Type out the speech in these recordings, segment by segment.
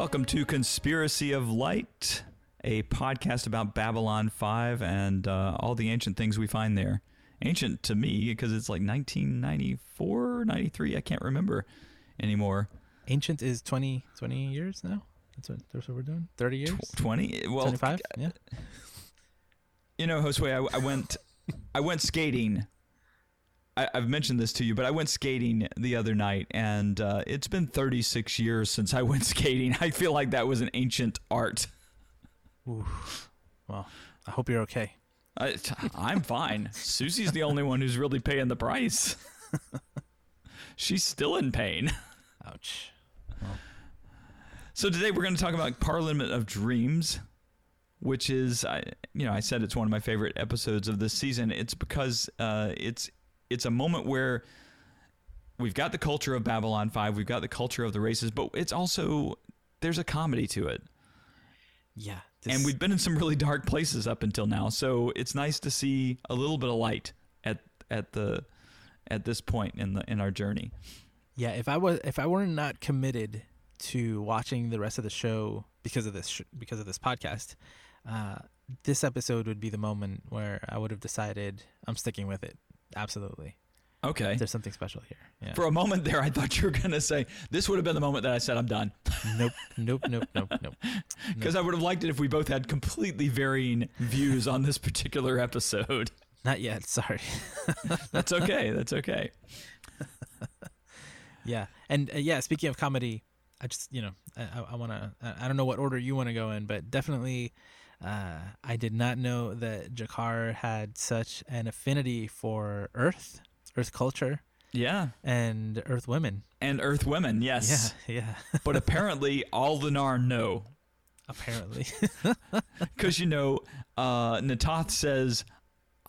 Welcome to Conspiracy of Light, a podcast about Babylon 5 and uh, all the ancient things we find there. Ancient to me because it's like 1994, 93, I can't remember anymore. Ancient is 20, 20 years now. That's what that's what we're doing. Thirty years. 20? Well, 25? Yeah. you know, Josue, I, I went, I went skating. I, I've mentioned this to you, but I went skating the other night, and uh, it's been 36 years since I went skating. I feel like that was an ancient art. Ooh. Well, I hope you're okay. I, I'm fine. Susie's the only one who's really paying the price. She's still in pain. Ouch. So today we're going to talk about Parliament of Dreams, which is, I, you know, I said it's one of my favorite episodes of this season. It's because uh, it's it's a moment where we've got the culture of Babylon Five, we've got the culture of the races, but it's also there's a comedy to it. Yeah. and we've been in some really dark places up until now, so it's nice to see a little bit of light at at the at this point in the in our journey. Yeah, if I was if I were not committed to watching the rest of the show because of this sh- because of this podcast, uh, this episode would be the moment where I would have decided I'm sticking with it. Absolutely. Okay. There's something special here. Yeah. For a moment there, I thought you were going to say this would have been the moment that I said I'm done. nope, nope, nope, nope, nope. Because I would have liked it if we both had completely varying views on this particular episode. Not yet. Sorry. That's okay. That's okay. yeah, and uh, yeah. Speaking of comedy, I just you know I, I want to I don't know what order you want to go in, but definitely. Uh, I did not know that G'Kar had such an affinity for Earth, Earth culture, Yeah. and Earth women. And Earth women, yes. Yeah, yeah. But apparently, all the Nar know. Apparently, Because, you know, uh, Na'Toth says,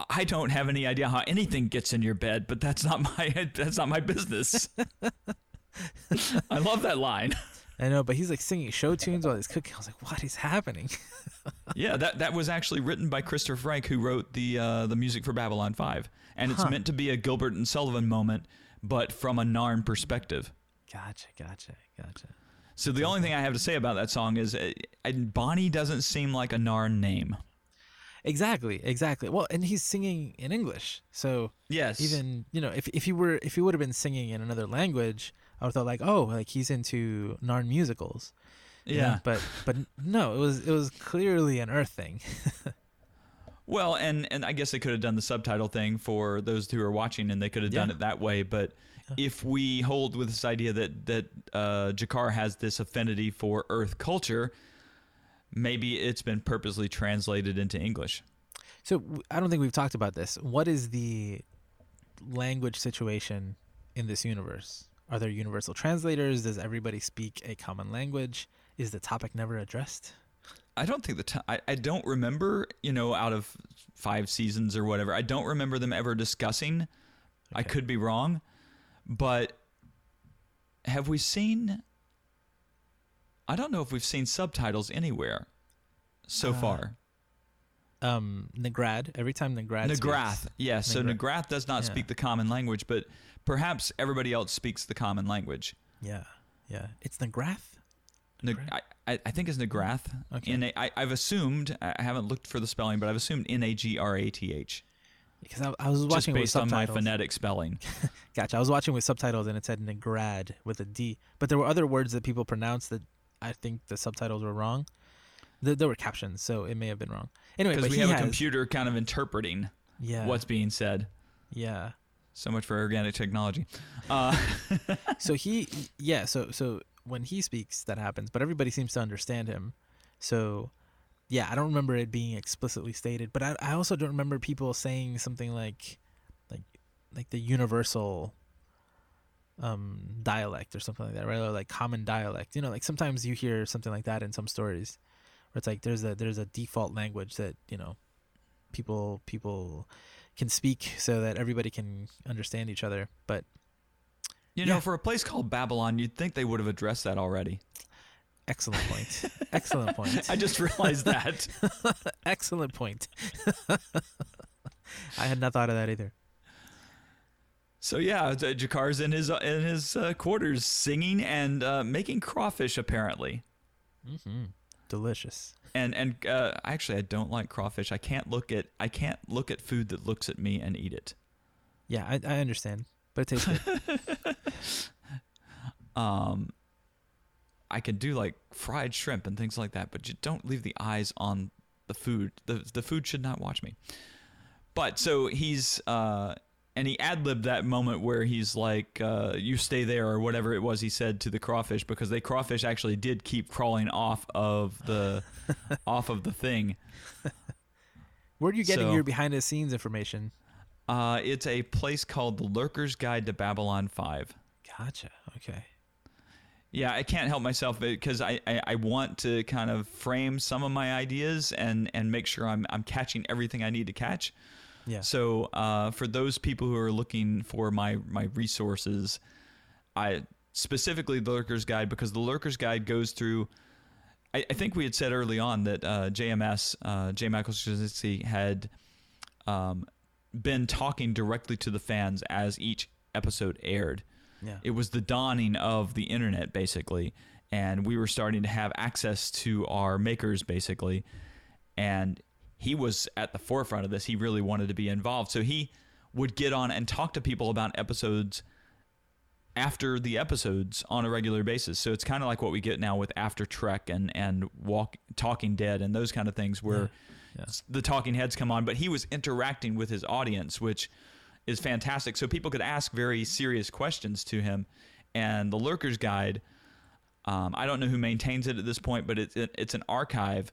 I don't have any idea how anything gets in your bed, but that's not my that's not my business. I love that line. I know, but he's like singing show tunes while he's cooking. I was like, what is happening? Yeah, that that was actually written by Christopher Franke, who wrote the uh, the music for Babylon Five, and it's meant to be a Gilbert and Sullivan moment, but from a Narn perspective. Gotcha, gotcha, gotcha. So the only thing I have to say about that song is, uh, Bonnie doesn't seem like a Narn name. Exactly, exactly. Well, and he's singing in English, so Yes, even you know if if he were if he would have been singing in another language, I would thought like, oh, like he's into Narn musicals. yeah. but but no, it was it was clearly an Earth thing. Well, and and I guess they could have done the subtitle thing for those who are watching, and they could have done Yeah. it that way. But if we hold with this idea that that uh, G'Kar has this affinity for Earth culture, maybe it's been purposely translated into English. So I don't think we've talked about this. What is the language situation in this universe? Are there universal translators? Does everybody speak a common language? Is the topic never addressed? I don't think the time, I don't remember, you know, out of five seasons or whatever, I don't remember them ever discussing. I could be wrong, but have we seen? I don't know if we've seen subtitles anywhere so Uh, far. Um, Nagrad. Every time Nagrad. speaks- Nagrath, yes. So Nagrath. Does not Yeah. speak the common language, but perhaps everybody else speaks the common language. Yeah, yeah. It's Nagrath. Nag- Nagrath? I, I, think it's Nagrath. Okay. N- I, I've assumed, I haven't looked for the spelling, but I've assumed N A G R A T H. Because I, I was Just watching with based on my phonetic spelling. Gotcha. I was watching with subtitles and it said Nagrad with a D, but there were other words that people pronounced that I think the subtitles were wrong. There, there were captions, so it may have been wrong. Anyway, Because we have has, a computer kind of interpreting Yeah. what's being said. Yeah. So much for organic technology. Uh, so he yeah so so when he speaks that happens but everybody seems to understand him so yeah i don't remember it being explicitly stated but i, I also don't remember people saying something like like like the universal um dialect or something like that right or like common dialect you know like sometimes you hear something like that in some stories where it's like there's a there's a default language that you know people people can speak so that everybody can understand each other but you Yeah. know, for a place called Babylon, you'd think they would have addressed that already. Excellent point. Excellent point. I just realized that. Excellent point. I had not thought of that either. So yeah, G'Kar's in his in his uh, quarters singing and uh, making crawfish apparently. Mm-hmm. Delicious. And and uh, actually, I don't like crawfish. I can't look at I can't look at food that looks at me and eat it. Yeah, I, I understand, but it tastes good. Um, I can do like fried shrimp and things like that, but you don't leave the eyes on the food. the The food should not watch me. But so he's uh, and he ad libbed that moment where he's like, uh, "You stay there" or whatever it was he said to the crawfish because the crawfish actually did keep crawling off of the off of the thing. Where are you getting So- your behind the scenes information? Uh, it's a place called the Lurker's Guide to Babylon Five. Gotcha. Okay. Yeah, I can't help myself because I, I, I want to kind of frame some of my ideas and, and make sure I'm, I'm catching everything I need to catch. Yeah. So uh, for those people who are looking for my, my resources, I specifically the Lurker's Guide because the Lurker's Guide goes through. I, I think we had said early on that uh, JMS uh, J. Michael Straczynski had um, been talking directly to the fans as each episode aired Yeah. it was the dawning of the internet basically and we were starting to have access to our makers basically and he was at the forefront of this he really wanted to be involved so he would get on and talk to people about episodes after the episodes on a regular basis so it's kind of like what we get now with after trek and and walk talking dead and those kind of things where Yeah. the talking heads come on but he was interacting with his audience which is fantastic. So people could ask very serious questions to him. And the Lurker's Guide, um, I don't know who maintains it at this point, but it's it, it's an archive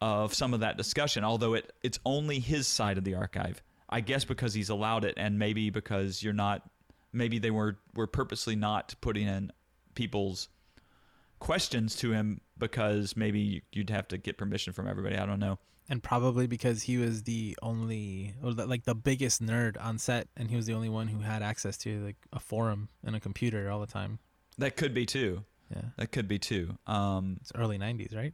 of some of that discussion. Although it it's only his side of the archive, I guess because he's allowed it, and maybe because you're not, maybe they were were purposely not putting in people's questions to him because maybe you'd have to get permission from everybody. I don't know. and probably because he was the only or the, like the biggest nerd on set and he was the only one who had access to like a forum and a computer all the time That could be too. yeah That could be too. Um, it's early 90s right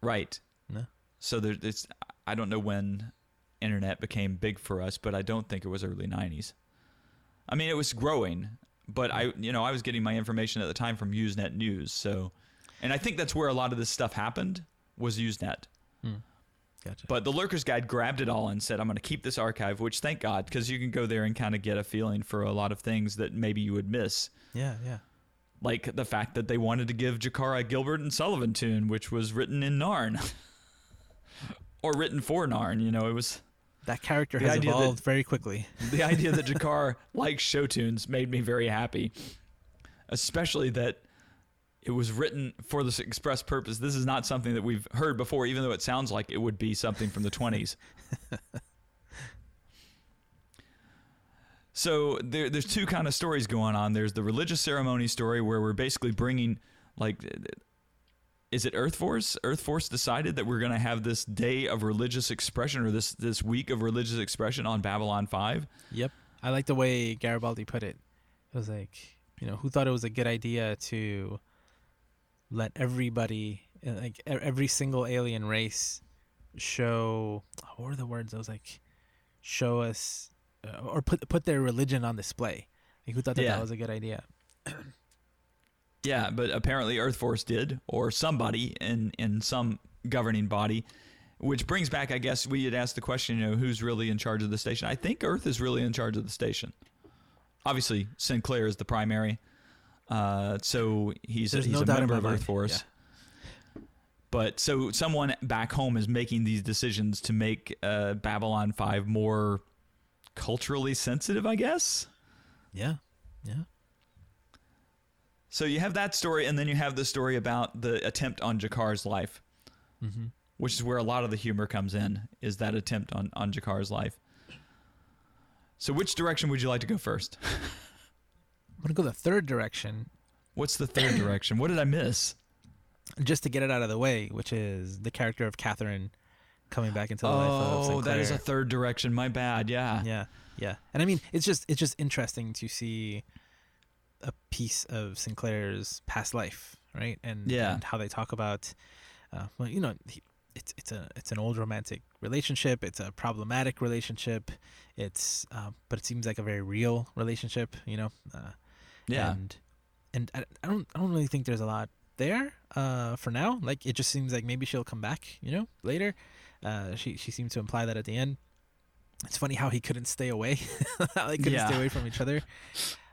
Right. No So there, it's I don't know when internet became big for us, but I don't think it was early '90s. I mean, it was growing, but I, you know, I was getting my information at the time from Usenet News. So, and I think that's where a lot of this stuff happened was Usenet. Hmm. gotcha But the Lurker's Guide grabbed it all and said, "I'm going to keep this archive," which thank God, because you can go there and kind of get a feeling for a lot of things that maybe you would miss yeah yeah like the fact that they wanted to give G'Kar a Gilbert and Sullivan tune, which was written in Narn, or written for Narn. You know, it was that character has idea that- evolved very quickly the idea that G'Kar likes show tunes made me very happy, especially that it was written for this express purpose. This is not something that we've heard before, even though it sounds like it would be something from the 20s. so there, there's two kind of stories going on. There's the religious ceremony story where we're basically bringing, like, is it Earth Force? Earth Force decided that we're going to have this day of religious expression or this this week of religious expression on Babylon 5. Yep. I like the way Garibaldi put it. It was like, you know, who thought it was a good idea to let everybody, uh, like every single alien race, show. What were the words? I was like, show us, uh, or put put their religion on display. Like, who thought that Yeah. that was a good idea? Yeah, but apparently Earth Force did, or somebody in in some governing body. Which brings back, I guess, we had asked the question, you know, who's really in charge of the station? I think Earth is really in charge of the station. Obviously, Sinclair is the primary, uh, so he's There's he's no a member of. Earth Force. But so someone back home is making these decisions to make uh, Babylon Five more culturally sensitive, I guess. Yeah, yeah. So you have that story, and then you have the story about the attempt on G'Kar's life, Mm-hmm. which is where a lot of the humor comes in. Is that attempt on on G'Kar's life? So which direction would you like to go first? I'm gonna go the third direction What's the third direction? What did I miss? just to get it out of the way, which is the character of Catherine coming back into the life of Oh, that is a third direction. My bad. Yeah. yeah yeah and i mean it's just it's just interesting to see a piece of sinclair's past life right and Yeah. and how they talk about uh, well you know he, it's it's a it's an old romantic relationship it's a problematic relationship it's uh, but it seems like a very real relationship you know uh, Yeah. and and I, I don't i don't really think there's a lot there uh, for now. Like it just seems like maybe she'll come back, you know, later. Uh, she she seemed to imply that at the end. It's funny how he couldn't stay away. how they couldn't Yeah. stay away from each other.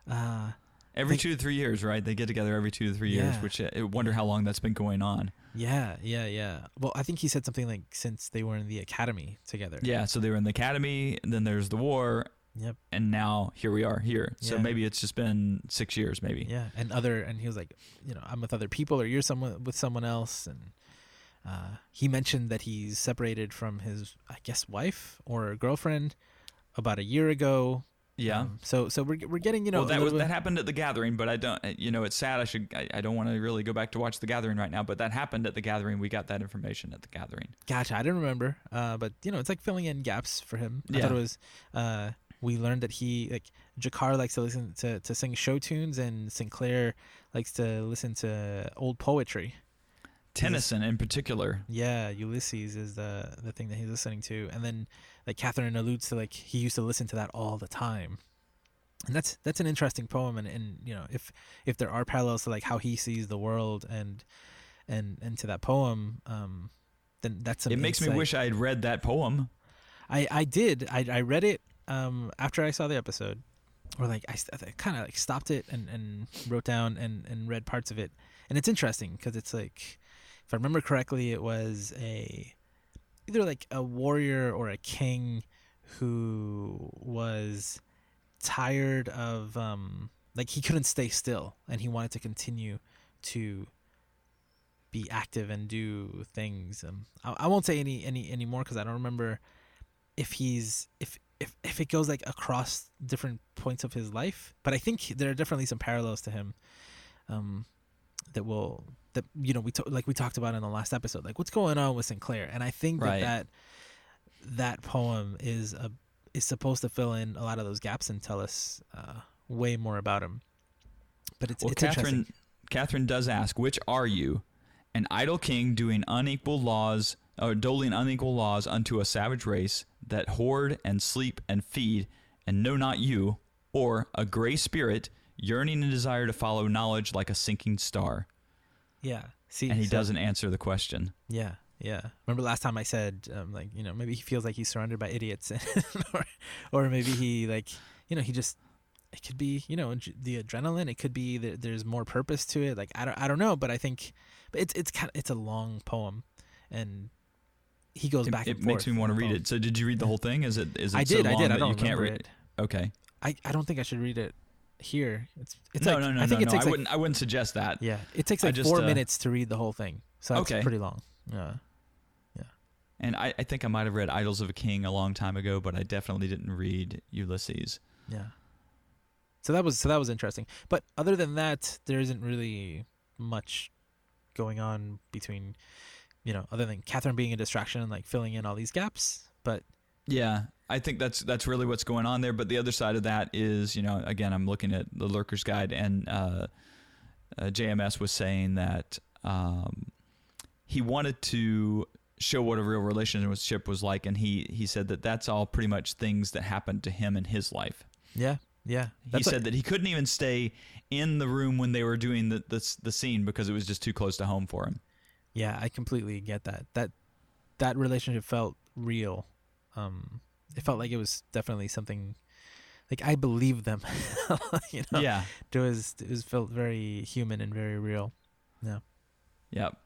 Uh, Every Think- two to three years, right? They get together every two to three years, which I wonder how long that's been going on. yeah, yeah, yeah. Well, I think he said something like since they were in the academy together. Yeah, so they were in the academy, and then there's the war, Yep. and now here we are here. So Yeah. maybe it's just been six years, maybe. Yeah, and other, and he was like, you know, I'm with other people, or you're someone with someone else, and uh, he mentioned that he's separated from his, I guess, wife or girlfriend about a year ago. Yeah. Um, so, so we're we're getting, you know, well, that was little that happened at the gathering, but I don't. uh, You know, it's sad. I should. I, I don't want to really go back to watch the gathering right now, but that happened at the gathering. We got that information at the gathering. Gotcha. I didn't remember. Uh, but you know, it's like filling in gaps for him. I Yeah. thought it was. Uh, we learned that he like G'Kar likes to listen to to sing show tunes, and Sinclair likes to listen to old poetry. Tennyson, in particular. Yeah, Ulysses is the the thing that he's listening to, and then like Catherine alludes to like he used to listen to that all the time. And that's that's an interesting poem, and, and you know if if there are parallels to like how he sees the world and and and to that poem, um, then that's it makes me wish I had read that poem. I I did. I I read it um after I saw the episode, or like I, kind of like stopped it and and wrote down and and read parts of it, and it's interesting because it's like, if I remember correctly, it was a either like a warrior or a king who was tired of um like he couldn't stay still and he wanted to continue to be active and do things. Um i, I won't say any any any more because i don't remember if he's if if if it goes like across different points of his life but i think there are definitely some parallels to him um that will that you know we to, like we talked about in the last episode like what's going on with sinclair and i think Right. that that that poem is a is supposed to fill in a lot of those gaps and tell us uh, way more about him but it's Well, it's Catherine, interesting Catherine does ask, "Which are you, an idle king doing unequal laws, or doling unequal laws unto a savage race that hoard and sleep and feed, and know not you, or a gray spirit yearning and desire to follow knowledge like a sinking star?" Yeah see And he so- doesn't answer the question. Yeah, yeah. Remember last time I said, um, like, you know, maybe he feels like he's surrounded by idiots, or, or maybe he like, you know, he just, it could be, you know, the adrenaline. It could be that there's more purpose to it. Like, I don't, I don't know, but I think, but it's, it's kind of, it's a long poem, and he goes It, back. it makes me want to read poem. it. So, did you read the whole thing? Is it is it I so did, I did. I don't you can't read it. Okay. I, I don't think I should read it here. It's, it's no, like, no, no, I think no. it takes I like, wouldn't. I wouldn't suggest that. yeah, it takes like just, four uh, minutes to read the whole thing, so that's Okay. pretty long. Yeah, yeah. And I, I think I might have read Idylls of a King a long time ago, but I definitely didn't read Ulysses. Yeah. So that was so that was interesting. But other than that, there isn't really much going on between, you know, other than Catherine being a distraction and like filling in all these gaps. But Yeah, I think that's that's really what's going on there. But the other side of that is, you know, again, I'm looking at the Lurker's Guide, and uh, uh, JMS was saying that um, he wanted to show what a real relationship was like, and he he said that that's all pretty much things that happened to him in his life. yeah, yeah. He said that he couldn't even stay in the room when they were doing the, the the scene because it was just too close to home for him. yeah, I completely get that. That that relationship felt real. Um, it felt like it was definitely something. Like I believed them, you know. Yeah, It was it was felt very human and very real. Yeah. Yep.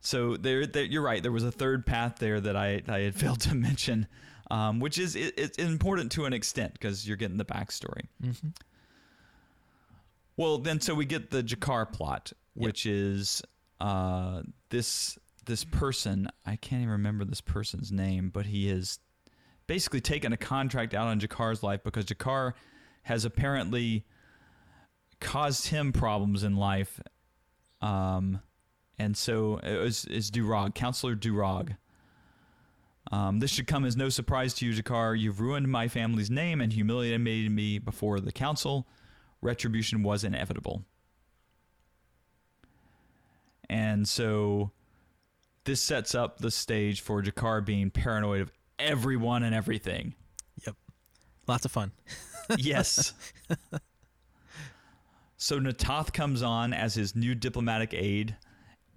So there, there, you're right. There was a third path there that I, I had failed to mention, um, which is it, it's important to an extent because you're getting the backstory. Mm-hmm. Well, then so we get the G'Kar plot, Yep. which is uh, this this person. I can't even remember this person's name, but he has basically taken a contract out on G'Kar's life because G'Kar has apparently caused him problems in life. Um, and so it was is Du'Rog, Counselor Du'Rog. Um, this should come as no surprise to you, G'Kar. You've ruined my family's name and humiliated me before the council. Retribution was inevitable. And so this sets up the stage for G'Kar being paranoid of everyone and everything. Yep. Lots of fun. yes. So Na'Toth comes on as his new diplomatic aide,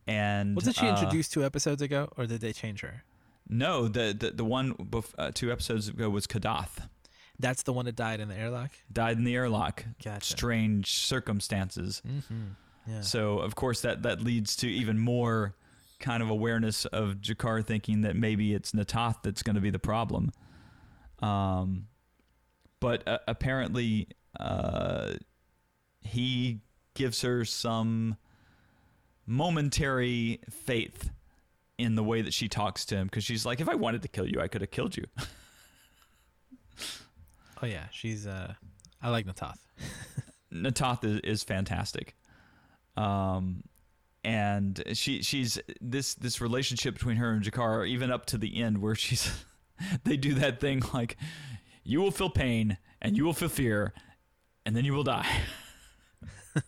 and Wasn't she uh, introduced two episodes ago, or did they change her? No, the the, the one bef- uh, two episodes ago was Ka'Dath. That's the one that died in the airlock. Died in the airlock. Gotcha. Strange circumstances. Mm-hmm. Yeah. So of course that that leads to even more kind of awareness of G'Kar thinking that maybe it's Na'Toth that's going to be the problem. Um, but uh, apparently uh, he gives her some momentary faith in the way that she talks to him because she's like, if I wanted to kill you, I could have killed you. oh yeah, she's. uh I like Na'Toth. Na'Toth is, is fantastic. Um, and she she's this this relationship between her and G'Kar, even up to the end where she's they do that thing like you will feel pain and you will feel fear and then you will die.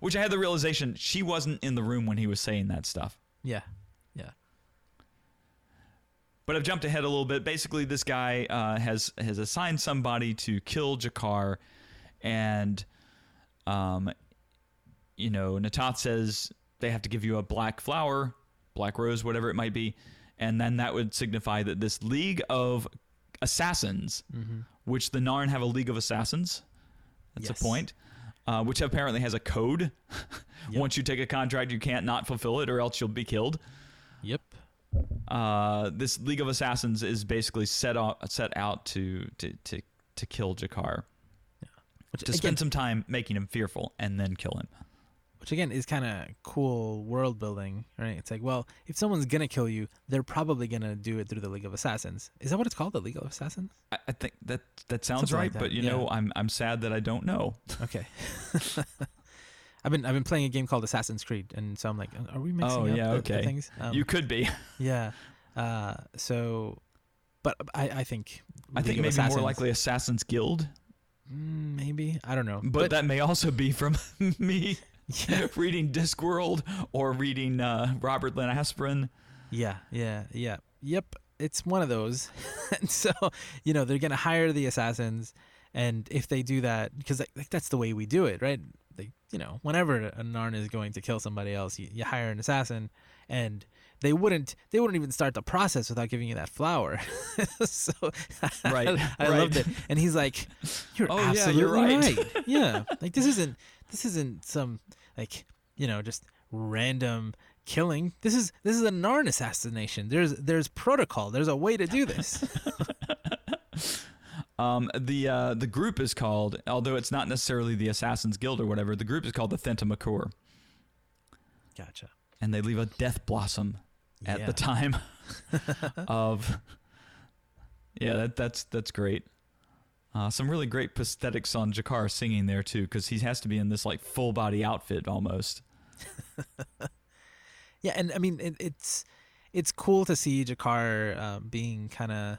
Which I had the realization she wasn't in the room when he was saying that stuff. Yeah. Yeah. But I've jumped ahead a little bit. Basically, this guy uh, has has assigned somebody to kill G'Kar, and um, you know, Na'Toth says they have to give you a black flower, black rose, whatever it might be, and then that would signify that this league of assassins, Mm-hmm. which the Narn have a league of assassins. That's Yes. a point. Uh, which apparently has a code. Yep. Once you take a contract, you can't not fulfill it, or else you'll be killed. Yep. Uh, this League of Assassins is basically set out set out to to to, to kill G'Kar, Which to again, spend some time making him fearful, and then kill him. Which again is kind of cool world building, right? It's like, well, if someone's gonna kill you, they're probably gonna do it through the League of Assassins. Is that what it's called, the League of Assassins? I, I think that that sounds Something like right, that, but you yeah. know, I'm I'm sad that I don't know. Okay. I've been I've been playing a game called Assassin's Creed, and so I'm like, are we mixing Oh, up yeah, the, the okay. things? Um, you could be. yeah. Uh, so, but I I think I think League maybe more likely Assassin's Guild, Mm, maybe I don't know, but, that may also be from me yeah, reading Discworld or reading uh, Robert Lynn Asprin. yeah, yeah, yeah, yep. It's one of those, and so you know they're gonna hire the assassins, and if they do that, because like, like that's the way we do it, right? Like you know, whenever a Narn is going to kill somebody else, you, you hire an assassin, and they wouldn't they wouldn't even start the process without giving you that flower. so Right, I, I right. loved it, and he's like, "You're Oh, yeah, absolutely you're right." right. Yeah, like this isn't this isn't some like you know just random." killing this is this is a narn assassination there's there's protocol there's a way to do this Um, the uh, the group is called, although it's not necessarily the Assassin's Guild or whatever. The group is called the Thenta Makur, gotcha and they leave a death blossom at Yeah. the time of. Yeah, that, that's that's great. Uh, some really great prosthetics on G'Kar singing there too, because he has to be in this like full body outfit almost. Yeah, and I mean it, it's it's cool to see G'Kar um, being kind of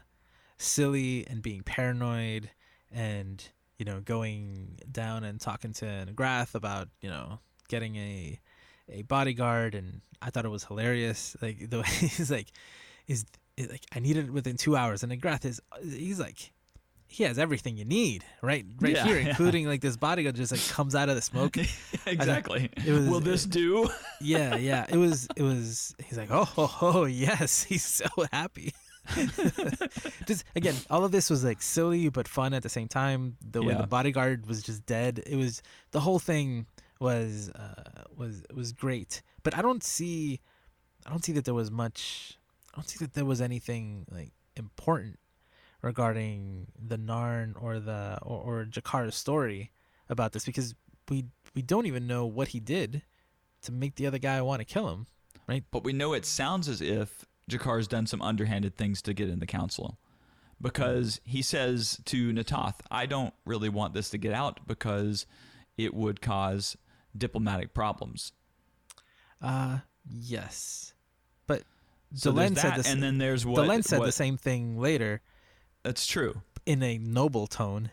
silly and being paranoid, and you know going down and talking to Nagrath about you know getting a a bodyguard, and I thought it was hilarious. Like the way he's like, is like I need it within two hours, and Nagrath is he's like. He has everything you need, right? Right Yeah, here, yeah. including like this bodyguard just like comes out of the smoke. exactly. was- Will this do? yeah yeah it was it was he's like oh oh, oh yes he's so happy just again all of this was like silly but fun at the same time the way Yeah. the bodyguard was just dead it was the whole thing was uh was was great but i don't see i don't see that there was much i don't see that there was anything like important regarding the narn or the or, or G'Kar's story about this because we we don't even know what he did to make the other guy want to kill him. right? But we know it sounds as if G'Kar's done some underhanded things to get in the council. Because he says to Na'Toth, I don't really want this to get out because it would cause diplomatic problems. Uh yes, but So Delenn said the and then there's what, Delenn said what- the same thing later That's true. in a noble tone.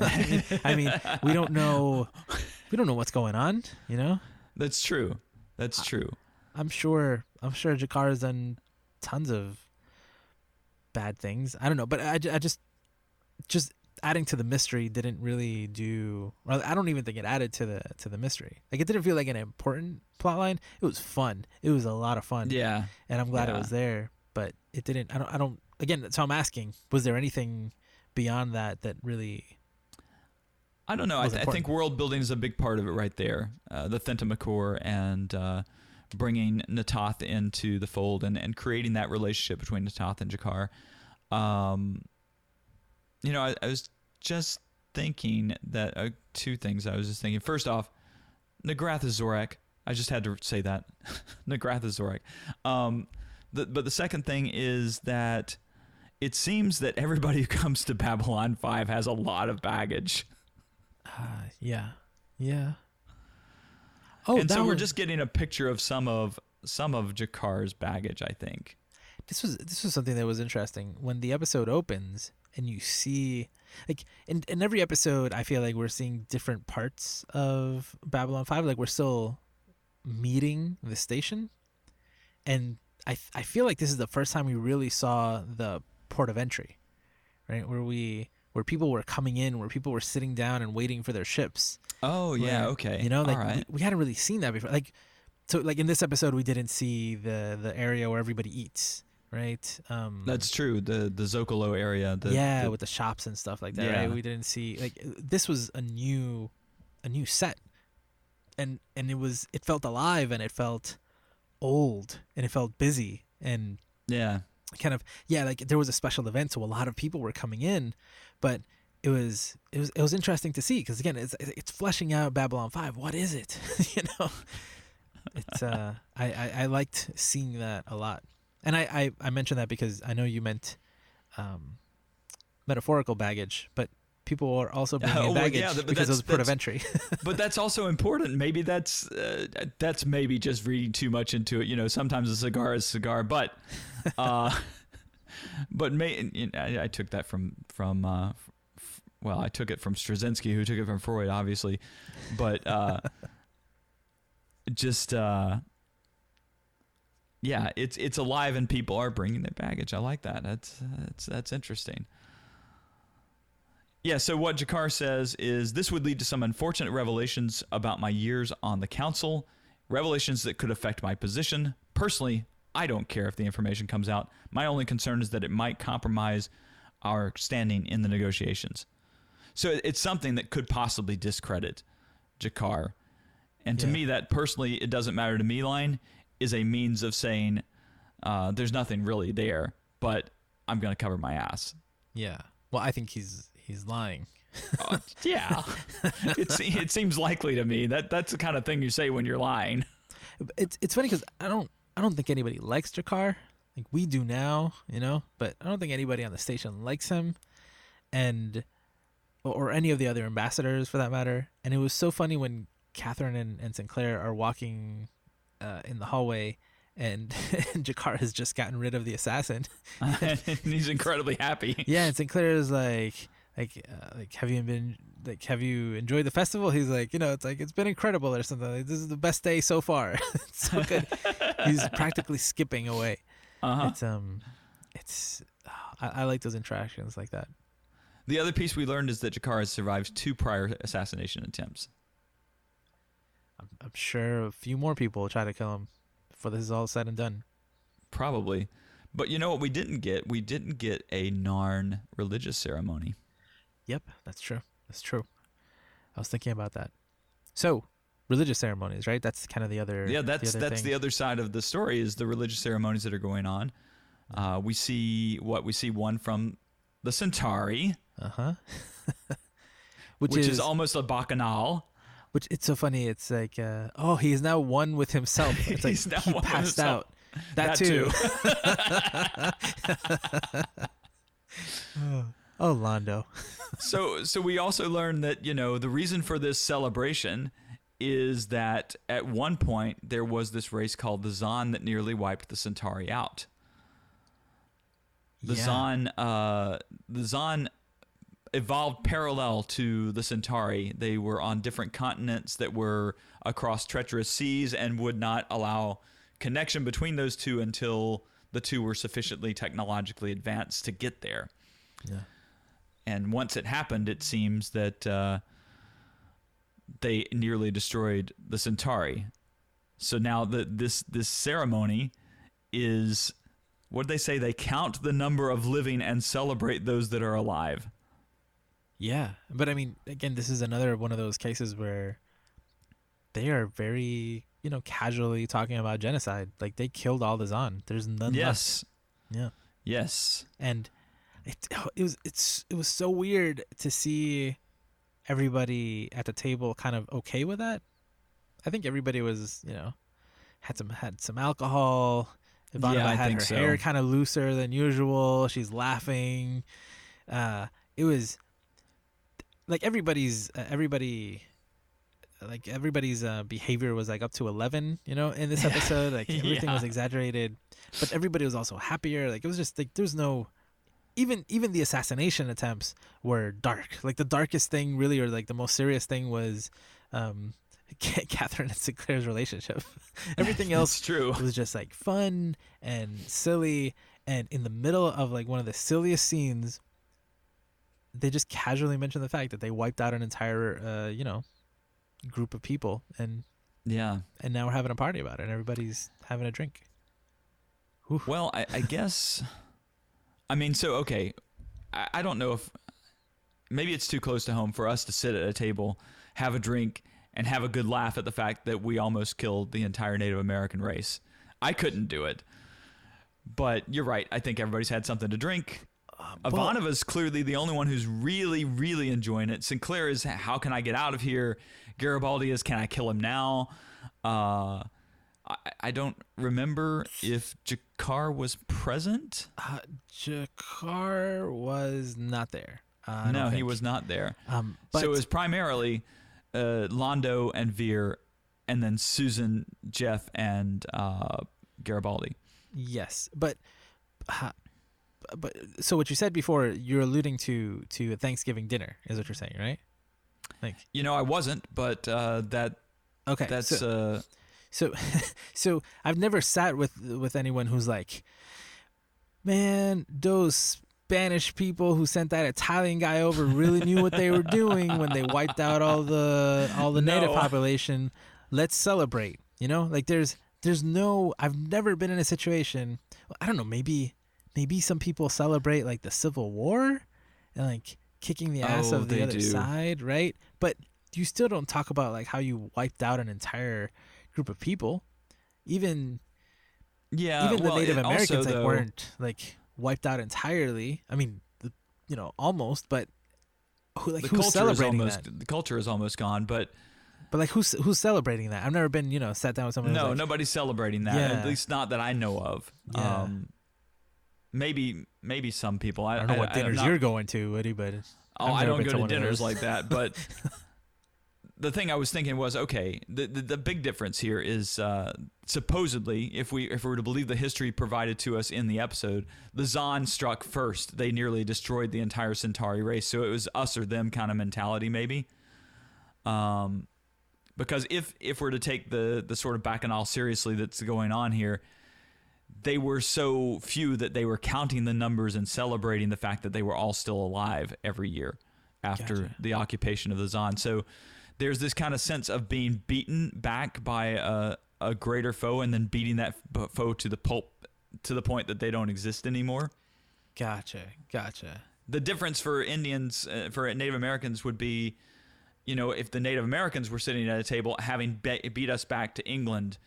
I, mean, I mean, we don't know, we don't know what's going on. You know, That's true. That's true. I'm sure, I'm sure G'Kar has done tons of bad things. I don't know, but I, I just, just adding to the mystery didn't really do. I don't even think it added to the to the mystery. Like it didn't feel like an important plot line. It was fun. It was a lot of fun. Yeah. and I'm glad Yeah. it was there. But it didn't. I don't. I don't. Again, so I'm asking: Was there anything beyond that that really? I don't know. I, th- I think world building is a big part of it right there. Uh, the Thenta Makur and uh, bringing Na'Toth into the fold and, and creating that relationship between Na'Toth and G'Kar. Um, you know, I, I was just thinking that uh, two things. I was just thinking. First off, Nagrath is Zorak. I just had to say that. Nagrath is Zorak. Um, the, but the second thing is that it seems that everybody who comes to Babylon 5 has a lot of baggage. Uh, yeah, yeah. Oh, and so we're was- just getting a picture of some of some of G'Kar's baggage, I think. this was this was something that was interesting when the episode opens and you see like in, in every episode i feel like we're seeing different parts of babylon 5 like we're still meeting the station and i i feel like this is the first time we really saw the port of entry right where we where people were coming in where people were sitting down and waiting for their ships Oh yeah, okay. You know, like right. we, we hadn't really seen that before. Like, so like in this episode, we didn't see the the area where everybody eats, right? Um, That's true. The the Zocalo area. The, yeah, the- with the shops and stuff like that. Yeah. Right? We didn't see like this was a new a new set, and and it was it felt alive and it felt old and it felt busy and yeah. Kind of yeah like there was a special event so a lot of people were coming in but it was it was it was interesting to see because again it's it's fleshing out babylon 5 what is it? You know? It's uh I, I i liked seeing that a lot. And i i, I mentioned that because i know you meant um metaphorical baggage but people are also bringing Oh, in well, baggage yeah, because of the port of entry but that's also important. Maybe that's uh, that's maybe just reading too much into it. You know, sometimes a cigar is a cigar, but uh, but may, you know, I, I took that from from uh, f- well, I took it from Straczynski, who took it from Freud, obviously, but uh, just uh, yeah, it's it's alive and people are bringing their baggage. I like that. That's that's that's interesting. Yeah, so what G'Kar says is this would lead to some unfortunate revelations about my years on the council, revelations that could affect my position. Personally, I don't care if the information comes out. My only concern is that it might compromise our standing in the negotiations. So it's something that could possibly discredit G'Kar. And to Yeah. me, that personally, it doesn't matter to me line is a means of saying uh, there's nothing really there, but I'm going to cover my ass. yeah well i think he's he's lying Uh, yeah, it's it seems likely to me that that's the kind of thing you say when you're lying. it's it's funny because I don't I don't think anybody likes G'Kar. Like we do now, you know, but I don't think anybody on the station likes him, and or, or any of the other ambassadors for that matter. And it was so funny when Catherine and, and Sinclair are walking uh, in the hallway, and, and G'Kar has just gotten rid of the assassin. and he's incredibly happy. Yeah, and Sinclair is like. Like, uh, like, have you been like, have you enjoyed the festival? He's like, you know, it's like it's been incredible or something. Like, this is the best day so far. it's so good. He's practically skipping away. Uh-huh. It's um, it's I, I like those interactions like that. The other piece we learned is that G'Kar has survived two prior assassination attempts. I'm, I'm sure a few more people will try to kill him before this is all said and done. Probably. But you know what we didn't get? We didn't get a Narn religious ceremony. Yep, that's true. That's true. I was thinking about that. So, religious ceremonies, right? That's kind of the other. Yeah, that's the other that's thing. the other side of the story is the religious ceremonies that are going on. Uh, we see what we see one from the Centauri, Uh huh. which, is, almost a bacchanal. Which it's so funny. It's like, uh, oh, he is now one with himself. It's like He's now he one passed himself. out. That, That too. oh, Londo. so so we also learned that you know the reason for this celebration is that at one point there was this race called the Xon that nearly wiped the Centauri out. The Yeah. Xon, uh, the Xon evolved parallel to the Centauri. They were on different continents that were across treacherous seas and would not allow connection between those two until the two were sufficiently technologically advanced to get there. Yeah. And once it happened, it seems that uh, they nearly destroyed the Centauri. So now the, this this ceremony is what they say? They count the number of living and celebrate those that are alive. Yeah, but I mean, again, this is another one of those cases where they are very, you know, casually talking about genocide. Like they killed all the Xon. There's none Yes. left. Yeah, Yes. and it it was it's it was so weird to see everybody at the table kind of okay with that. I think everybody was, you know, had some had some alcohol. Ivanova Yeah, I had her so. hair kind of looser than usual. She's laughing. Uh, it was like everybody's uh, everybody like everybody's uh, behavior was like up to 11 you know in this episode like everything was exaggerated but everybody was also happier like it was just like there was no even even the assassination attempts were dark like the darkest thing really or like the most serious thing was um Catherine and Sinclair's relationship everything else true. was just like fun and silly and in the middle of like one of the silliest scenes they just casually mention the fact that they wiped out an entire uh, you know group of people and Yeah. and now we're having a party about it and everybody's having a drink. Well, I, I guess. I mean, so okay. I, I don't know if maybe it's too close to home for us to sit at a table, have a drink, and have a good laugh at the fact that we almost killed the entire Native American race. I couldn't do it. But you're right. I think everybody's had something to drink. well- Ivanova's clearly the only one who's really, really enjoying it. Sinclair is how can I get out of here? Garibaldi is can I kill him now? Uh, I, I don't remember if G'Kar was present. uh, G'Kar was not there uh, no, he was not there. um but so it was primarily uh, Londo and Vir, and then Susan, Jeff, and uh, Garibaldi. yes but but so what you said before you're alluding to to a Thanksgiving dinner is what you're saying right like You know, I wasn't, but uh, that okay that's so, uh, So, so I've never sat with with anyone who's like, man, those Spanish people who sent that Italian guy over really knew what they were doing when they wiped out all the all the native population. Let's celebrate. You know, like there's there's no. I've never been in a situation. I don't know. Maybe maybe some people celebrate like the Civil War and like kicking the ass Oh, of the other do. side, right? But you still don't talk about like how you wiped out an entire group of people. Even yeah. even the Native Americans also, like though, weren't like wiped out entirely. I mean, the, you know, almost, but who like the who's culture celebrating almost that? the culture is almost gone, but But like who's who's celebrating that? I've never been, you know, sat down with someone. no, like, nobody's celebrating that. Yeah. At least not that I know of. Yeah. Um, maybe maybe some people. I, I don't know what I'm dinners not- you're going to, Woody, but Oh, I've I don't go to to one of dinners like that. But the thing I was thinking was, okay, the, the the big difference here is uh, supposedly, if we if we were to believe the history provided to us in the episode, the Xon struck first. They nearly destroyed the entire Centauri race, so it was us or them kind of mentality, maybe. Um, because if if we're to take the the sort of bacchanal seriously that's going on here, they were so few that they were counting the numbers and celebrating the fact that they were all still alive every year after Gotcha. the occupation of the Xon. So there's this kind of sense of being beaten back by a, a greater foe and then beating that foe to the pulp to the point that they don't exist anymore. gotcha, gotcha. The difference for Indians, uh, for Native Americans, would be, you know, if the Native Americans were sitting at a table having be- beat us back to England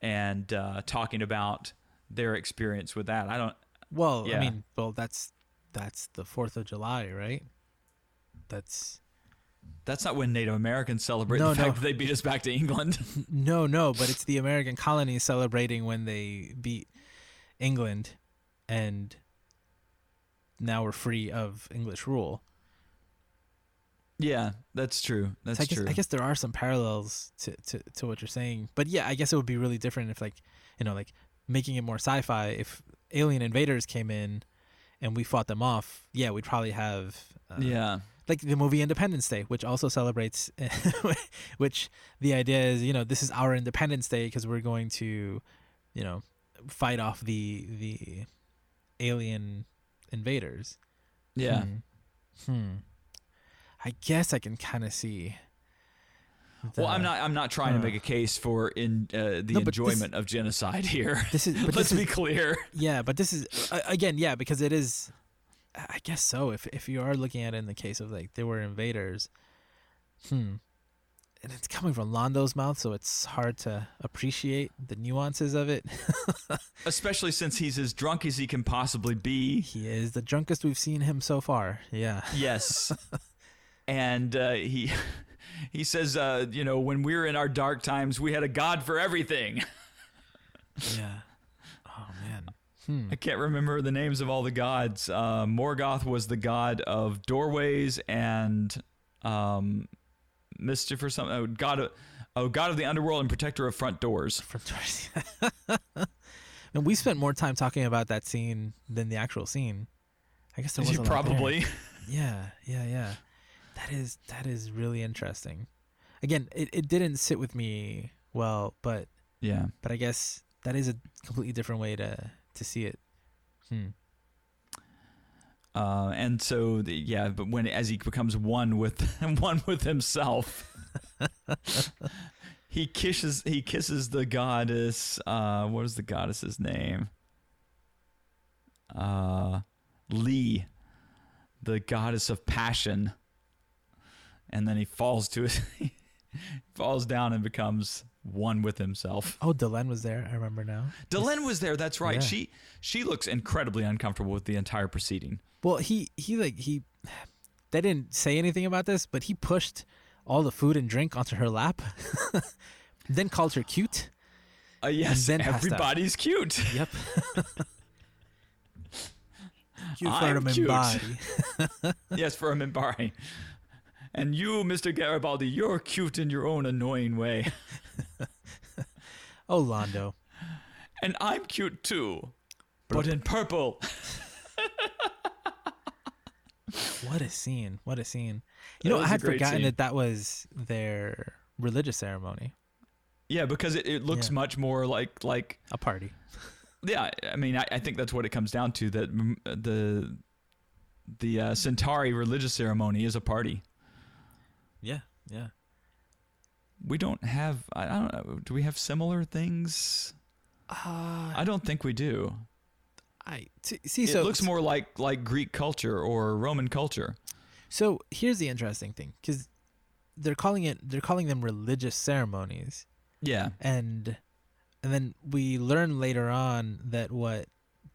and uh, talking about their experience with that. I don't. Well, Yeah. I mean, well, that's that's the Fourth of July, right? That's That's not when Native Americans celebrate No, the fact no. that they beat us back to England. no, no, but it's the American colonies celebrating when they beat England, and now we're free of English rule. yeah, that's true. That's So I guess true. I guess there are some parallels to, to, to what you're saying. But yeah, I guess it would be really different if like you know, like making it more sci fi, if alien invaders came in and we fought them off, yeah, we'd probably have uh, yeah, like the movie Independence Day, which also celebrates which the idea is, you know, this is our Independence Day because we're going to, you know, fight off the the alien invaders. yeah. Hmm. Hmm. I guess I can kind of see. well, I'm not. I'm not trying uh, to make a case for in uh, the No, but this- enjoyment of genocide here. This is. But Let's this be is, clear. Yeah, but this is uh, again, yeah, because it is. I guess so. If if you are looking at it in the case of like there were invaders, hmm, and it's coming from Londo's mouth, so it's hard to appreciate the nuances of it. Especially since he's as drunk as he can possibly be. he is the drunkest we've seen him so far. Yeah. Yes. and uh, he he says, uh, you know, when we were in our dark times, we had a god for everything. Yeah. Hmm. I can't remember the names of all the gods. Uh, Morgoth was the god of doorways and um, mischief or something. Oh, god of, oh, god of the underworld and protector of front doors. From and we spent more time talking about that scene than the actual scene. I guess there was probably. Yeah, yeah, yeah. That is that is really interesting. Again, it, it didn't sit with me well, but Yeah. but I guess that is a completely different way to to see it. Hmm. Uh, and so the, yeah, but when as he becomes one with one with himself, he kisses he kisses the goddess. Uh, what is the goddess's name? Uh, Li, the goddess of passion. And then he falls to his falls down and becomes one with himself. Oh, Delenn was there. I remember now. Delenn was there. That's right. Yeah. She she looks incredibly uncomfortable with the entire proceeding. Well, he he like he they didn't say anything about this, but he pushed all the food and drink onto her lap. then called her cute. Uh, yes, then everybody's cute. Yep. cute for I'm a cute. Minbari. yes, for a Minbari. And you, Mr. Garibaldi, you're cute in your own annoying way. Oh, Londo. And I'm cute too, but in purple. What a scene! What a scene! You That know, I had forgotten scene. that that was their religious ceremony, Yeah, because it, it looks Yeah. much more like like a party. yeah. I mean, I, I think that's what it comes down to. That the the uh, Centauri religious ceremony is a party. Yeah, yeah. We don't have. I don't know. Do we have similar things? Uh, I don't think we do. I t- see. It So looks more like like Greek culture or Roman culture. So here's the interesting thing, because they're calling it they're calling them religious ceremonies, Yeah. and and then we learn later on that what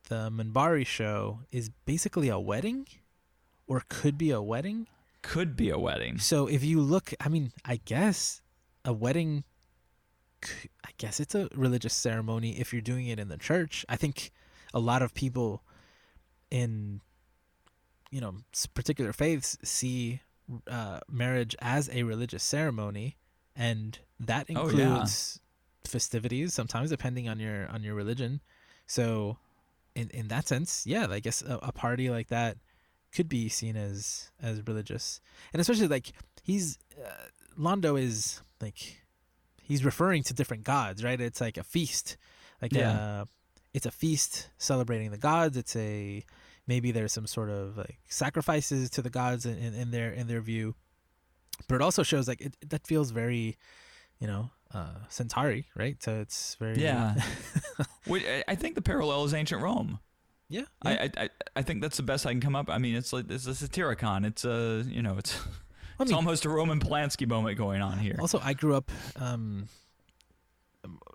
the Minbari show is basically a wedding, or could be a wedding. Could be a wedding. So if you look, I mean, I guess a wedding. I guess it's a religious ceremony if you're doing it in the church. I think a lot of people in you know particular faiths see uh, marriage as a religious ceremony, and that Oh, yeah. includes festivities sometimes depending on your on your religion. So, in in that sense, yeah, I guess a, a party like that could be seen as as religious, and especially like he's uh, Londo is like he's referring to different gods, right? It's like a feast, like Yeah. uh, it's a feast celebrating the gods. It's a maybe there's some sort of like sacrifices to the gods in, in, in their in their view, but it also shows like it, that feels very, you know, uh, Centauri, right? So it's very Yeah. I- think the parallel is ancient Rome. yeah. I, I I I think that's the best I can come up. I mean, it's like it's a Satyricon. It's a you know it's it's almost a Roman Polanski moment going on here. Also, I grew up um,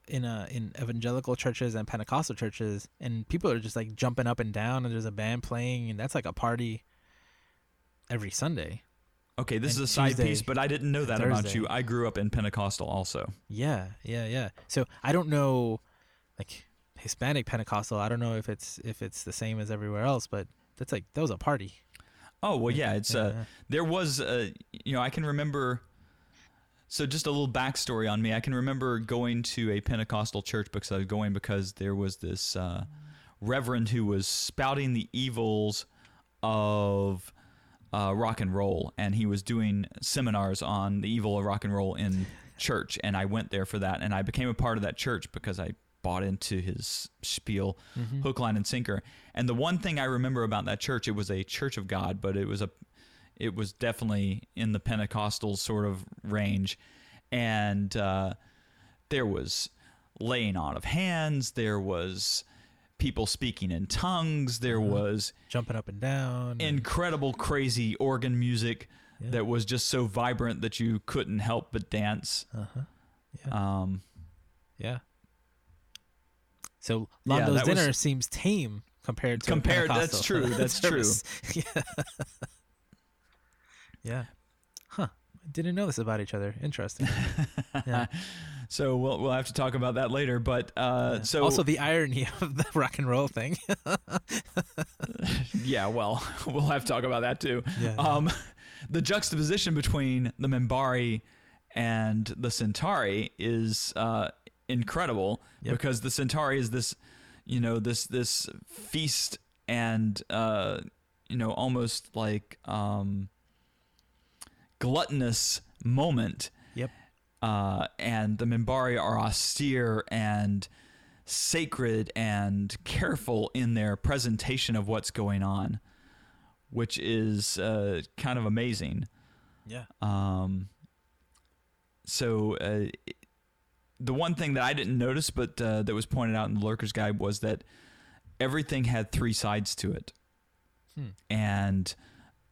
in a in evangelical churches and Pentecostal churches, and people are just like jumping up and down, and there's a band playing, and that's like a party every Sunday. Okay, this is a side Tuesday piece, but I didn't know that about you. I grew up in Pentecostal also. Yeah, yeah, yeah. So I don't know, like Hispanic Pentecostal. I don't know if it's if it's the same as everywhere else, but that's like that was a party. Oh well, yeah. It's uh, there was uh, you know I can remember. So just a little backstory on me. I can remember going to a Pentecostal church because I was going because there was this uh, reverend who was spouting the evils of uh, rock and roll, and he was doing seminars on the evil of rock and roll in church, and I went there for that, and I became a part of that church because I bought into his spiel Mhm. hook line and sinker and the one thing i remember about that church it was a church of god but it was a it was definitely in the Pentecostal sort of range, and uh, there was laying on of hands. There was people speaking in tongues. There Uh-huh. was Jumping up and down. and- incredible, crazy organ music Yeah. that was just so vibrant that you couldn't help but dance. uh-huh. Yeah. Um, yeah. So Yeah, Londo's was- dinner seems tame compared to Compared- that's true, that's true. yeah. yeah. Huh. I didn't know this about each other. Interesting. Yeah. so we'll we'll have to talk about that later. But uh, Yeah. so also the irony of the rock and roll thing. yeah, well, we'll have to talk about that too. Yeah. Um, the juxtaposition between the Minbari and the Centauri is uh, incredible Yep. because the Centauri is this, you know, this this feast and uh, you know almost like um, gluttonous moment. Yep. Uh, and the Minbari are austere and sacred and careful in their presentation of what's going on, which is uh, kind of amazing. yeah. Um, so uh, the one thing that I didn't notice, but uh, that was pointed out in the Lurker's Guide, was that everything had three sides to it, Hmm. and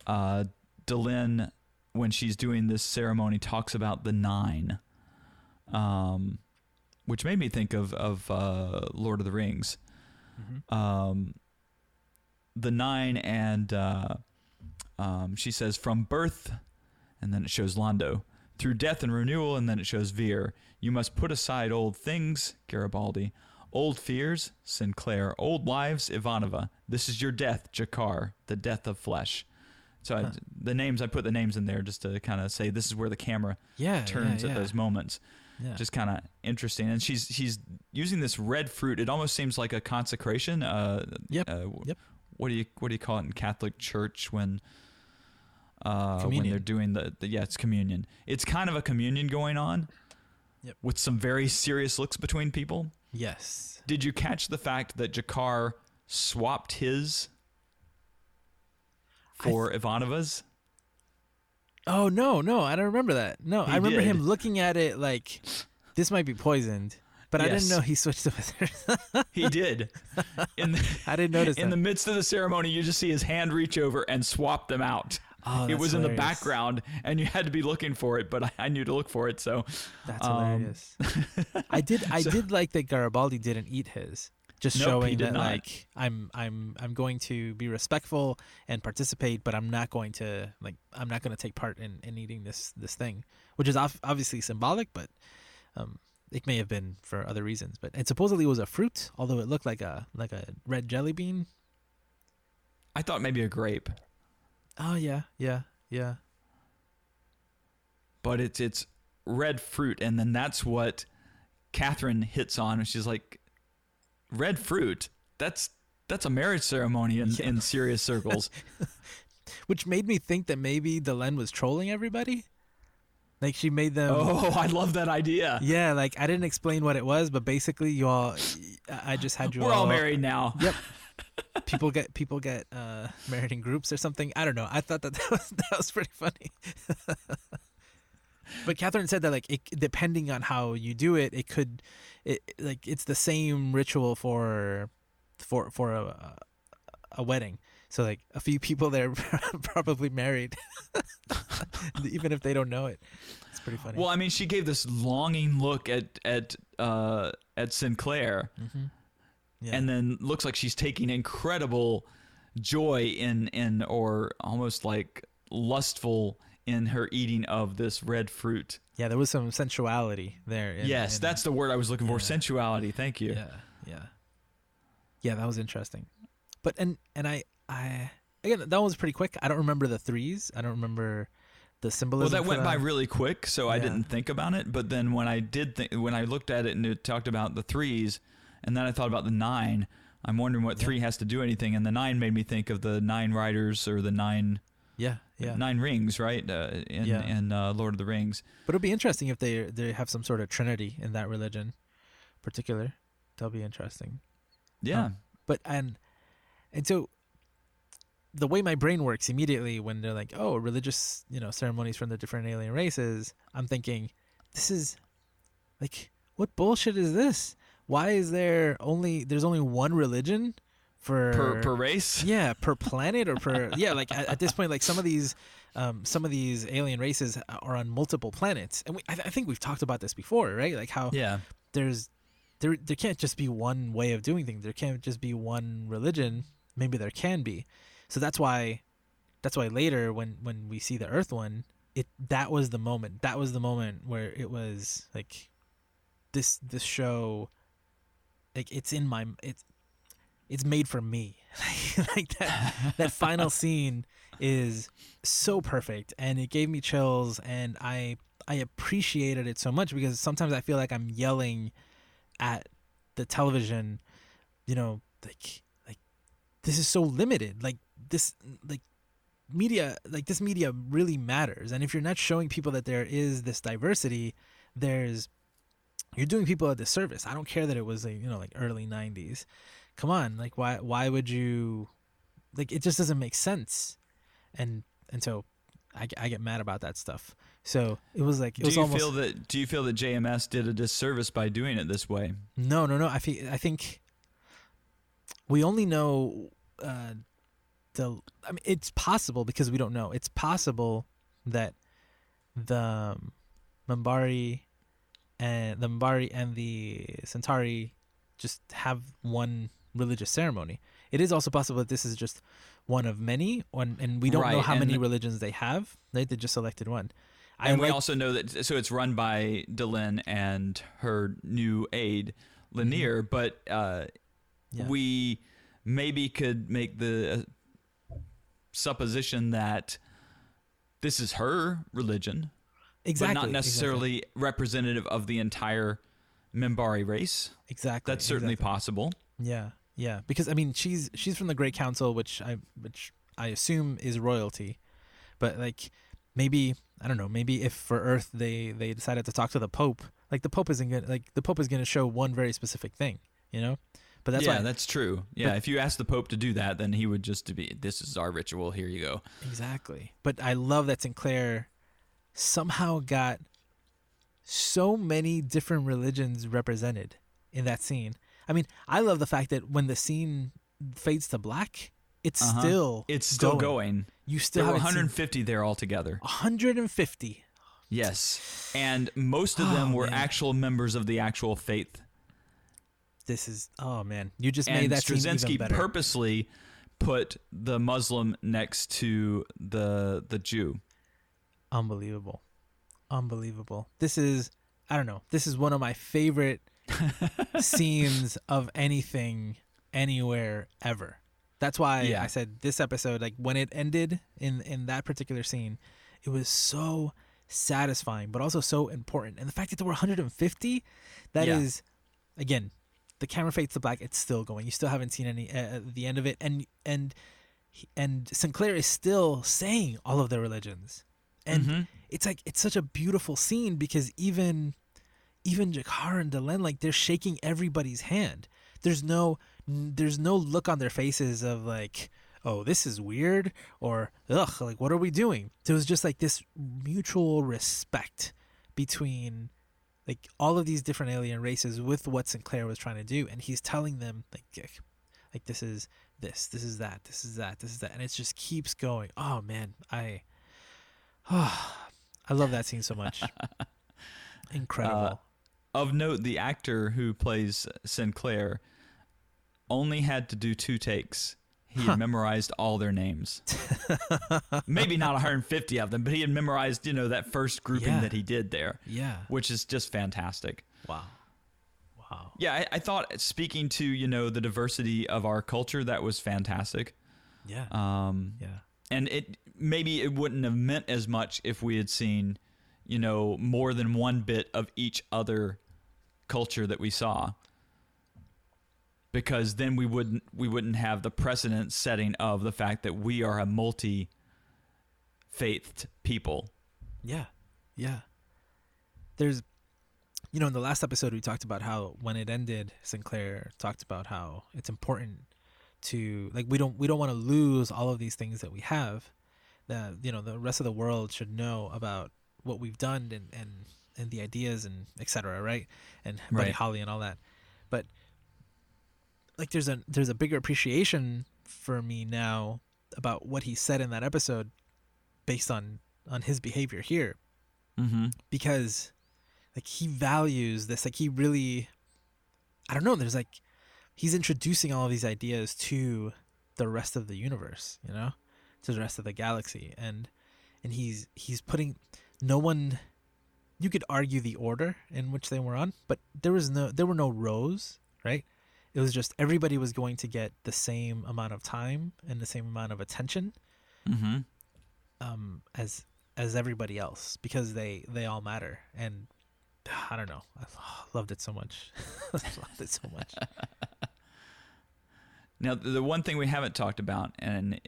uh, Delenn, when she's doing this ceremony, talks about the nine, um, which made me think of of uh, Lord of the Rings Mhm. um, the nine and uh, um, she says from birth and then it shows londo through death and renewal and then it shows Vir you must put aside old things garibaldi old fears sinclair old lives ivanova this is your death G'Kar the death of flesh so I, the names i put the names in there just to kind of say this is where the camera Yeah. turns yeah, at those moments Yeah. just kind of interesting. And she's she's using this red fruit. It almost seems like a consecration. Uh, Yep, Uh, yep. What do you what do you call it in Catholic Church when uh, when they're doing the, the yeah it's communion. It's kind of a communion going on. Yep. With some very serious looks between people. yes. Did you catch the fact that G'Kar swapped his for Ivanova's? Oh no, no, I don't remember that. No, He I remember him looking at it like this might be poisoned, but I didn't know he switched her. He did. In the, I didn't notice in that. the midst of the ceremony, you just see his hand reach over and swap them out. Oh, it was in the background, and you had to be looking for it, but I, I knew to look for it. So That's Um, hilarious. I did I so- did like that Garibaldi didn't eat his. Just Nope, showing that not. like I'm I'm I'm going to be respectful and participate, but I'm not going to like I'm not going to take part in, in eating this this thing, which is ob- obviously symbolic, but um it may have been for other reasons. But and supposedly it was a fruit, although it looked like a like a red jelly bean. I thought maybe a grape, Oh yeah, yeah, yeah. but it's it's red fruit, and then that's what Catherine hits on, and she's like, "Red fruit? That's that's a marriage ceremony in, Yeah. in serious circles." Which made me think that maybe Delenn was trolling everybody. Like she made them. oh, I love that idea. Yeah, like I didn't explain what it was, but basically you all, I just had you We're all married now. Yep. People get people get uh, married in groups or something. I don't know. I thought that that was that was pretty funny. but Catherine said that like it, depending on how you do it, it could, it like it's the same ritual for, for for a a wedding. So like a few people there probably married, even if they don't know it. It's pretty funny. Well, I mean, she gave this longing look at at uh, at Sinclair, hmm Yeah. and then looks like she's taking incredible joy in in or almost like lustful in her eating of this red fruit. Yeah, there was some sensuality there. in- yes, in- that's the word I was looking for. yeah. Sensuality. Thank you. yeah, yeah, yeah. That was interesting. But and and I I again that was pretty quick. I don't remember the threes. I don't remember the symbolism. Well, that went by really quick, so I didn't think about it. But then when I did, think, when I looked at it and it talked about the threes, and then I thought about the nine. I'm wondering what Yeah. three has to do anything, and the nine made me think of the nine riders or the nine Yeah, yeah. nine rings, right? Uh, in Yeah. in uh, Lord of the Rings. But it'll be interesting if they they have some sort of trinity in that religion, particular. That'll be interesting. Yeah. Um, But and and so the way my brain works immediately when they're like, "Oh, religious, you know, ceremonies from the different alien races," I'm thinking, "This is like what bullshit is this? Why is there only there's only one religion for Per per race. yeah per planet or per yeah like at, at this point like some of these um, some of these alien races are on multiple planets. And we, I, I think we've talked about this before right? Like how Yeah. there's there there can't just be one way of doing things. There can't just be one religion. Maybe there can be. So that's why that's why later when when we see the earth one it that was the moment. That was the moment where it was like this this show like it's in my it's it's made for me. Like that that final scene is so perfect and it gave me chills and i i appreciated it so much because sometimes i feel like i'm yelling at the television you know like like this is so limited. Like this like media like this media really matters. And if you're not showing people that there is this diversity there's you're doing people a disservice i don't care that it was like you know like early 90s come on like why why would you like it just doesn't make sense and and so i, I get mad about that stuff so it was like it Do was you almost feel that? Do you feel that JMS did a disservice by doing it this way? No, no, no. I think I think we only know uh, the. I mean, it's possible because we don't know. It's possible that the um, Minbari and the Minbari and the Centauri just have one religious ceremony. It is also possible that this is just one of many, and we don't know Right, how many religions they have. Right? They just selected one. I And we like- also know that so it's run by Delenn and her new aide Lennier, but uh, Mm-hmm. Yeah. we maybe could make the uh, supposition that this is her religion, exactly but not exactly, necessarily representative of the entire Minbari race. exactly. That's certainly exactly. possible. Yeah, yeah. Because I mean, she's she's from the Great Council, which I which I assume is royalty, but like maybe I don't know. Maybe if for Earth they they decided to talk to the Pope, like the Pope isn't gonna like the Pope is gonna show one very specific thing, you know. But that's yeah, why that's true. Yeah, but- if you ask the Pope to do that, then he would just be, "This is our ritual. Here you go." exactly. But I love that Sinclair somehow got so many different religions represented in that scene. I mean, I love the fact that when the scene fades to black, it's Uh-huh. still It's still going. going. You still There were haven't seen 150 there altogether. 150. Yes, and most of them Oh, were man. actual members of the actual faith. This is oh man, you just and made that scene Straczynski purposely put the Muslim next to the the Jew. Unbelievable, unbelievable. This is I don't know. This is one of my favorite scenes of anything anywhere ever. That's why Yeah. I said this episode like when it ended in in that particular scene, it was so satisfying but also so important. And the fact that there were 150 that is Yeah. again the camera fades to black it's still going. You still haven't seen any uh, the end of it and and and Sinclair is still saying all of their religions. And Mhm. it's like it's such a beautiful scene because even even G'Kar and Delenn like they're shaking everybody's hand. There's no there's no look on their faces of like oh this is weird or ugh like what are we doing? There was just like this mutual respect between like all of these different alien races with what Sinclair was trying to do and he's telling them like like, like this is this this is that this is that this is that and it just keeps going. Oh man, I I love that scene so much. Incredible. Of note, the actor who plays Sinclair only had to do two takes. He had Huh. memorized all their names. Maybe not 150 of them, but he had memorized, you know, that first grouping Yeah. that he did there, yeah. which is just fantastic. Wow. Wow. Yeah, I, I thought speaking to, you know, the diversity of our culture, that was fantastic. Yeah. Um, yeah. and it maybe it wouldn't have meant as much if we had seen you know more than one bit of each other culture that we saw because then we wouldn't we wouldn't have the precedent setting of the fact that we are a multi faithed people Yeah. Yeah. There's you know, in the last episode we talked about how when it ended, Sinclair talked about how it's important to like we don't we don't want to lose all of these things that we have that you know the rest of the world should know about what we've done and and and the ideas and etc right and Buddy Right. Holly and all that but like there's a there's a bigger appreciation for me now about what he said in that episode based on on his behavior here Mm-hmm. because like he values this like he really i don't know there's like he's introducing all of these ideas to the rest of the universe you know to the rest of the galaxy and and he's he's putting no one you could argue the order in which they were on but there was no there were no rows right? It was just everybody was going to get the same amount of time and the same amount of attention Mm-hmm. um, as as everybody else because they they all matter and I don't know. I loved it so much. Loved it so much. Now, the the one thing we haven't talked about, and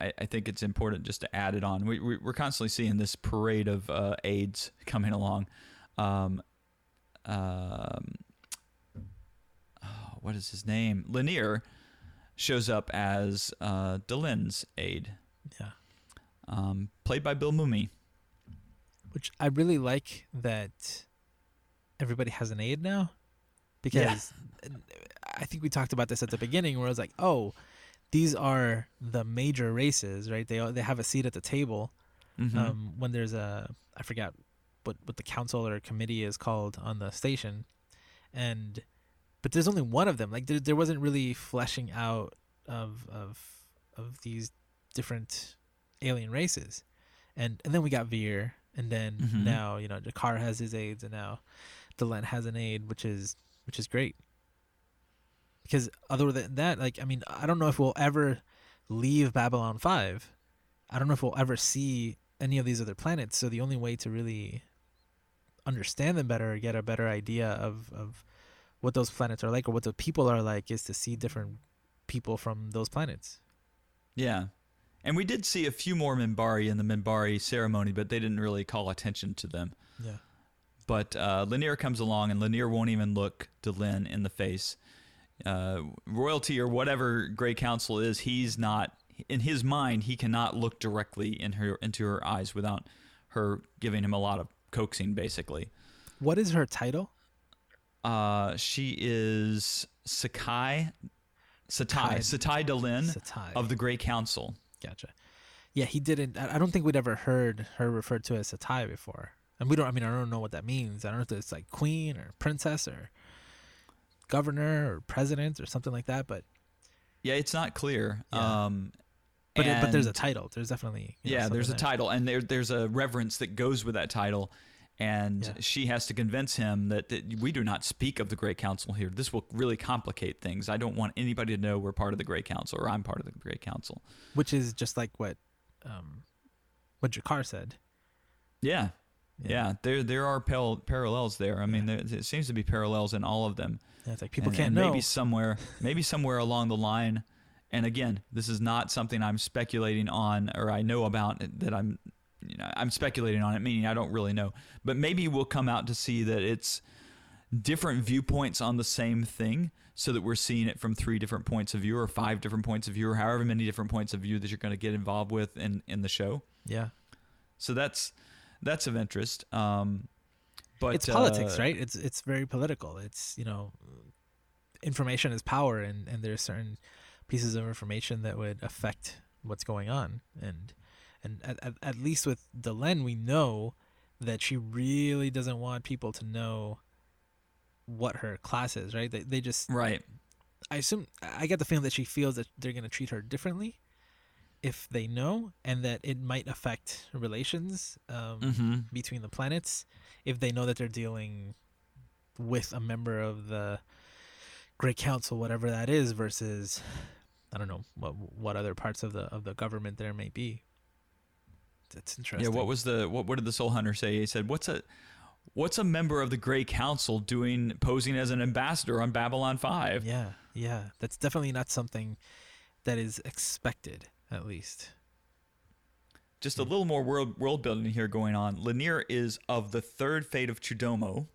I, I think it's important just to add it on, we, we, we're constantly seeing this parade of uh, aides coming along. Um, um, oh, what is his name? Lennier shows up as uh, aide, yeah um, played by Bill Mumy. which I really like that everybody has an aide now because I think we talked about this at the beginning where I was like oh these are the major races right they they have a seat at the table Mhm. um, when there's a I forget what what the council or committee is called on the station, and but there's only one of them. Like there there wasn't really fleshing out of of of these different alien races, and and then we got Vir, and then Mhm. now you know G'Kar has his aides, and now Delenn has an aide, which is which is great. Because other than that, like I mean, I don't know if we'll ever leave Babylon Five. I don't know if we'll ever see any of these other planets. So the only way to really understand them better, or get a better idea of of what those planets are like, or what the people are like, is to see different people from those planets. Yeah. And we did see a few more Minbari in the Minbari ceremony, but they didn't really call attention to them. Yeah. But uh, Lennier comes along, and Lennier won't even look Delenn in the face. Uh, royalty or whatever Grey Council is, he's not. In his mind, he cannot look directly in her into her eyes without her giving him a lot of coaxing. Basically, What is her title? uh, she is Sakai, Satai, Satai Delenn Satai. of the Grey Council. Gotcha. Yeah, he didn't. I I don't think we'd ever heard her referred to as Satai before, and we don't. I mean, I don't know what that means. I don't know if it's like queen or princess or governor or president or something like that. But Yeah, it's not clear. Yeah. Um, but it, but there's a title. There's definitely you know, yeah, there's a there. title, and there there's a reverence that goes with that title, and Yeah. she has to convince him that, that we do not speak of the Great Council here. This will really complicate things. I don't want anybody to know we're part of the Great Council or I'm part of the Great Council. which is just like what um what G'Kar said. Yeah, yeah. There there are pal- parallels there. I mean, Yeah. there, it seems to be parallels in all of them. Yeah, it's like people and, can't and know. Maybe somewhere, maybe somewhere along the line. And again, this is not something I'm speculating on or I know about that I'm, you know, I'm speculating on it, meaning I don't really know. But maybe we'll come out to see that it's different viewpoints on the same thing, so that we're seeing it from three different points of view or five different points of view or however many different points of view that you're going to get involved with in in the show. yeah, So that's that's of interest. Um, but it's politics, uh, right? It's it's very political. It's you know, information is power, and and there's certain pieces of information that would affect what's going on, and and at, at, least with Delenn, we know that she really doesn't want people to know what her class is, right? They they just Right. I assume I get the feeling that she feels that they're going to treat her differently if they know, and that it might affect relations um, Mm-hmm. between the planets if they know that they're dealing with a member of the Great Council, whatever that is, versus I don't know what what other parts of the of the government there may be. That's interesting Yeah, what was the what? What did the Soul Hunter say? He said, "What's a what's a member of the Grey Council doing posing as an ambassador on Babylon 5? Yeah, yeah, that's definitely not something that is expected, at least. Just a little more world world building here going on. Lennier is of the third fate of Chudomo,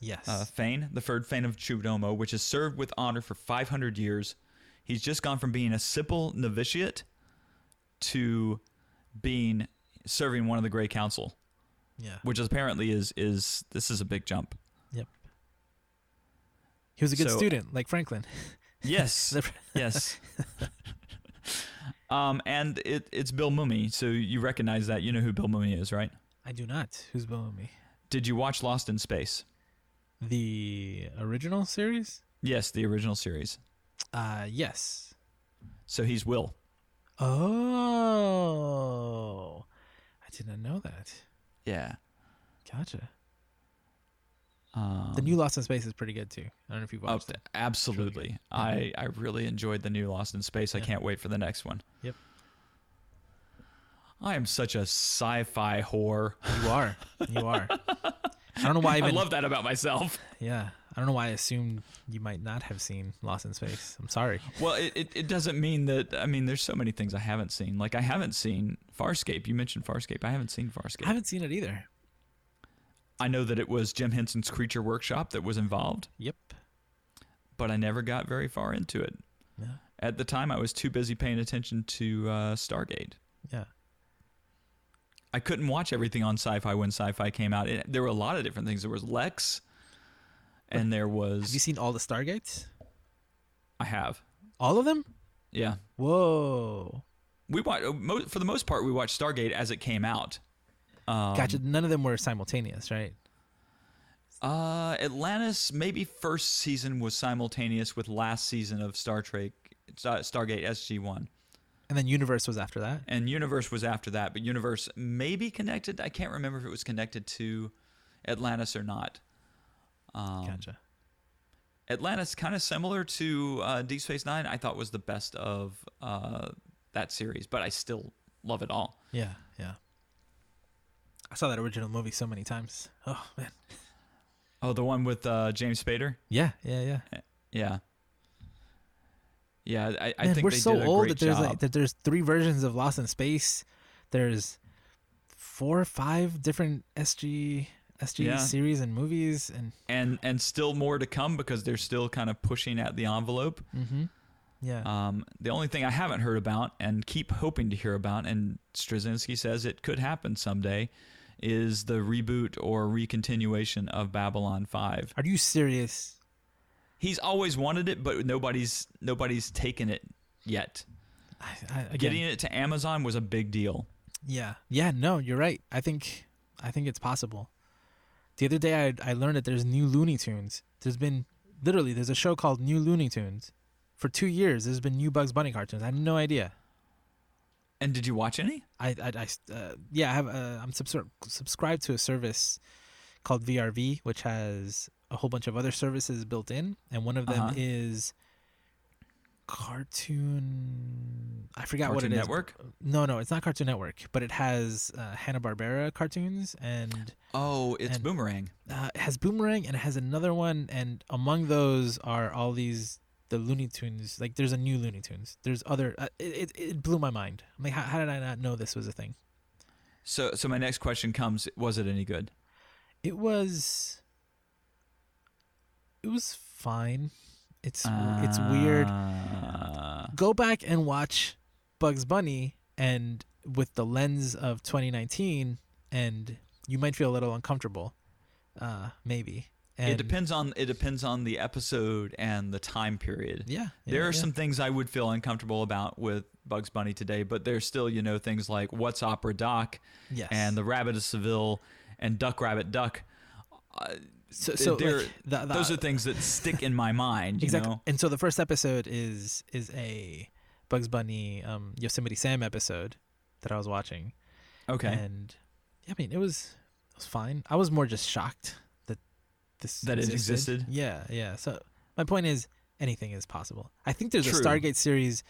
Yes. uh, Fane, the third Fane of Chudomo, which has served with honor for 500 years. He's just gone from being a simple novitiate to being serving one of the Grey Council, Yeah. which apparently is is this is a big jump. Yep. He was a good So- student, like Franklin. Yes, yes. um, and it it's Bill Mumy, so you recognize that. You know who Bill Mumy is, right? I do not. Who's Bill me? Did you watch Lost in Space? The original series? Yes, the original series. Uh, yes. So he's Will. Oh, I didn't know that. Yeah. Gotcha. Um, The new Lost in Space is pretty good too. I don't know if you've Oh, watched it. absolutely. I, I really enjoyed the new Lost in Space. I Yeah. can't wait for the next one. Yep. I am such a sci-fi whore. You are. You are. I don't know why I I even. love that about myself. yeah. I don't know why I assumed you might not have seen Lost in Space. I'm sorry. Well, it, it, it doesn't mean that. I mean, there's so many things I haven't seen. Like I haven't seen Farscape. You mentioned Farscape. I haven't seen Farscape. I haven't seen it either. I know that it was Jim Henson's Creature Workshop that was involved, Yep. but I never got very far into it. Yeah. At the time, I was too busy paying attention to uh, Stargate. Yeah. I couldn't watch everything on Sci-Fi when Sci-Fi came out. It, there were a lot of different things. There was Lexx, and there was. Have you seen all the Stargates? I have, All of them? yeah. Whoa. We watched for the most part. We watched Stargate as it came out. Um, Gotcha. None of them were simultaneous, right? Uh, Atlantis maybe first season was simultaneous with last season of Star Trek, Stargate SG One, And then Universe was after that. and Universe was after that. But Universe may be connected. I can't remember if it was connected to Atlantis or not. Um, Gotcha. Atlantis, kind of similar to uh, Deep Space Nine, I thought was the best of uh, that series, but I still love it all. Yeah, yeah. I saw that original movie so many times. Oh man. Oh, the one with uh, James Spader. Yeah, yeah, yeah. Yeah, yeah. I, I Man, think we're they so old great that there's job. like that there's three versions of Lost in Space. There's four or five different SG SG Yeah. series and movies and and and still more to come because they're still kind of pushing at the envelope. mm-hmm. yeah. Um, the only thing I haven't heard about and keep hoping to hear about, and Straczynski says it could happen someday, is the reboot or recontinuation of Babylon Five. Are you serious? He's always wanted it, but nobody's nobody's taken it yet. I, I, again, Getting it to Amazon was a big deal. Yeah. Yeah, no, you're right. I think I think it's possible. The other day I I learned that there's new Looney Tunes. There's been literally there's a show called New Looney Tunes. For 2 years there's been new Bugs Bunny cartoons. I had no idea. And did you watch any? I I, I uh, yeah, I have uh, I'm subsur- subscribed to a service called VRV which has a whole bunch of other services built in and one of them Uh-huh. is cartoon I forgot what Cartoon it is. Network? No, no, it's not Cartoon Network, but it has uh, Hanna-Barbera cartoons and Oh, it's And- Boomerang. uh, it has Boomerang and it has another one and among those are all these the Looney Tunes. Like there's a new Looney Tunes. There's other uh, it, it blew my mind. I'm like how, how did I not know this was a thing? So so my next question comes: Was it any good? It was it was fine. It's it's weird. Uh, Go back and watch Bugs Bunny and with the lens of 2019 and you might feel a little uncomfortable. Uh maybe. And it depends on it depends on the episode and the time period. Yeah. there are yeah. some things I would feel uncomfortable about with Bugs Bunny today, but there's still you know things like What's Opera Doc yes. and The Rabbit of Seville and Duck Rabbit Duck. Uh, so, so like, the, the, those are things that stick in my mind. You exactly. know, And so the first episode is is a Bugs Bunny um, Yosemite Sam episode that I was watching. okay, And yeah, I mean it was it was fine. I was more just shocked this That it existed? Yeah, yeah. So my point is anything is possible. I think there's True. a Stargate series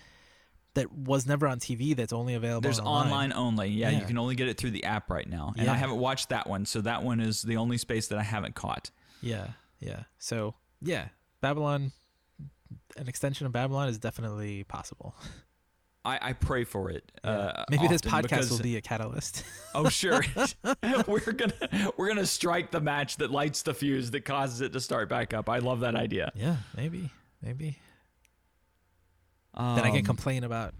that was never on TV that's only available there's online. online only. Yeah, you can only get it through the app right now, and Yeah. I haven't watched that one, so that one is the only space that I haven't caught. Yeah, yeah. So yeah, Babylon an extension of Babylon is definitely possible. I, I pray for it. Yeah. Uh, Maybe this podcast because- will be a catalyst. Oh sure, we're gonna we're gonna strike the match that lights the fuse that causes it to start back up. I love that idea. yeah, maybe, maybe. then I can Um, complain about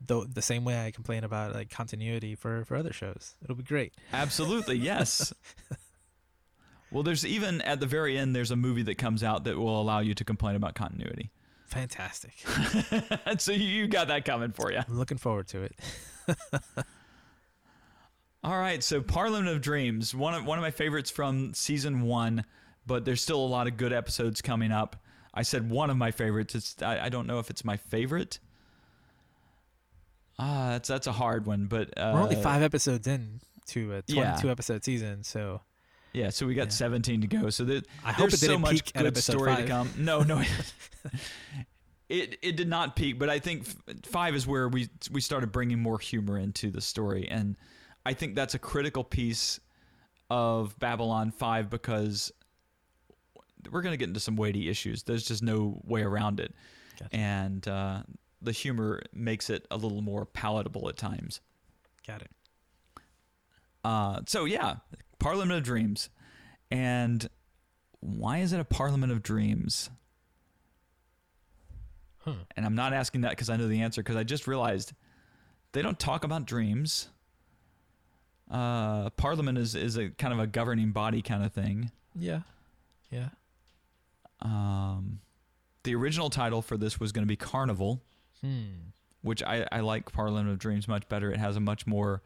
the the same way I complain about like continuity for for other shows. It'll be great. Absolutely, yes. well, there's even at the very end, there's a movie that comes out that will allow you to complain about continuity. Fantastic. so you got that coming for you. I'm looking forward to it. All right, so Parliament of Dreams, one of one of my favorites from season one, but there's still a lot of good episodes coming up. I said one of my favorites. It's I, I don't know if it's my favorite. Ah, that's that's a hard one, but uh, We're only five episodes in to a 22 yeah. episode season, so Yeah, so we got Yeah. 17 to go. So there, I hope it so didn't much peak good story to come. No, no. it it did not peak, but I think 5 is where we we started bringing more humor into the story and I think that's a critical piece of Babylon 5 because we're going to get into some weighty issues. There's just no way around it. Gotcha. And uh, the humor makes it a little more palatable at times. got it. Uh, so yeah, Parliament of Dreams, and why is it a Parliament of Dreams? Huh. And I'm not asking that because I know the answer because I just realized they don't talk about dreams. Uh, Parliament is is a kind of a governing body kind of thing. Yeah. Yeah. Um, the original title for this was going to be Carnival, Hmm. which I, I like Parliament of Dreams much better. It has a much more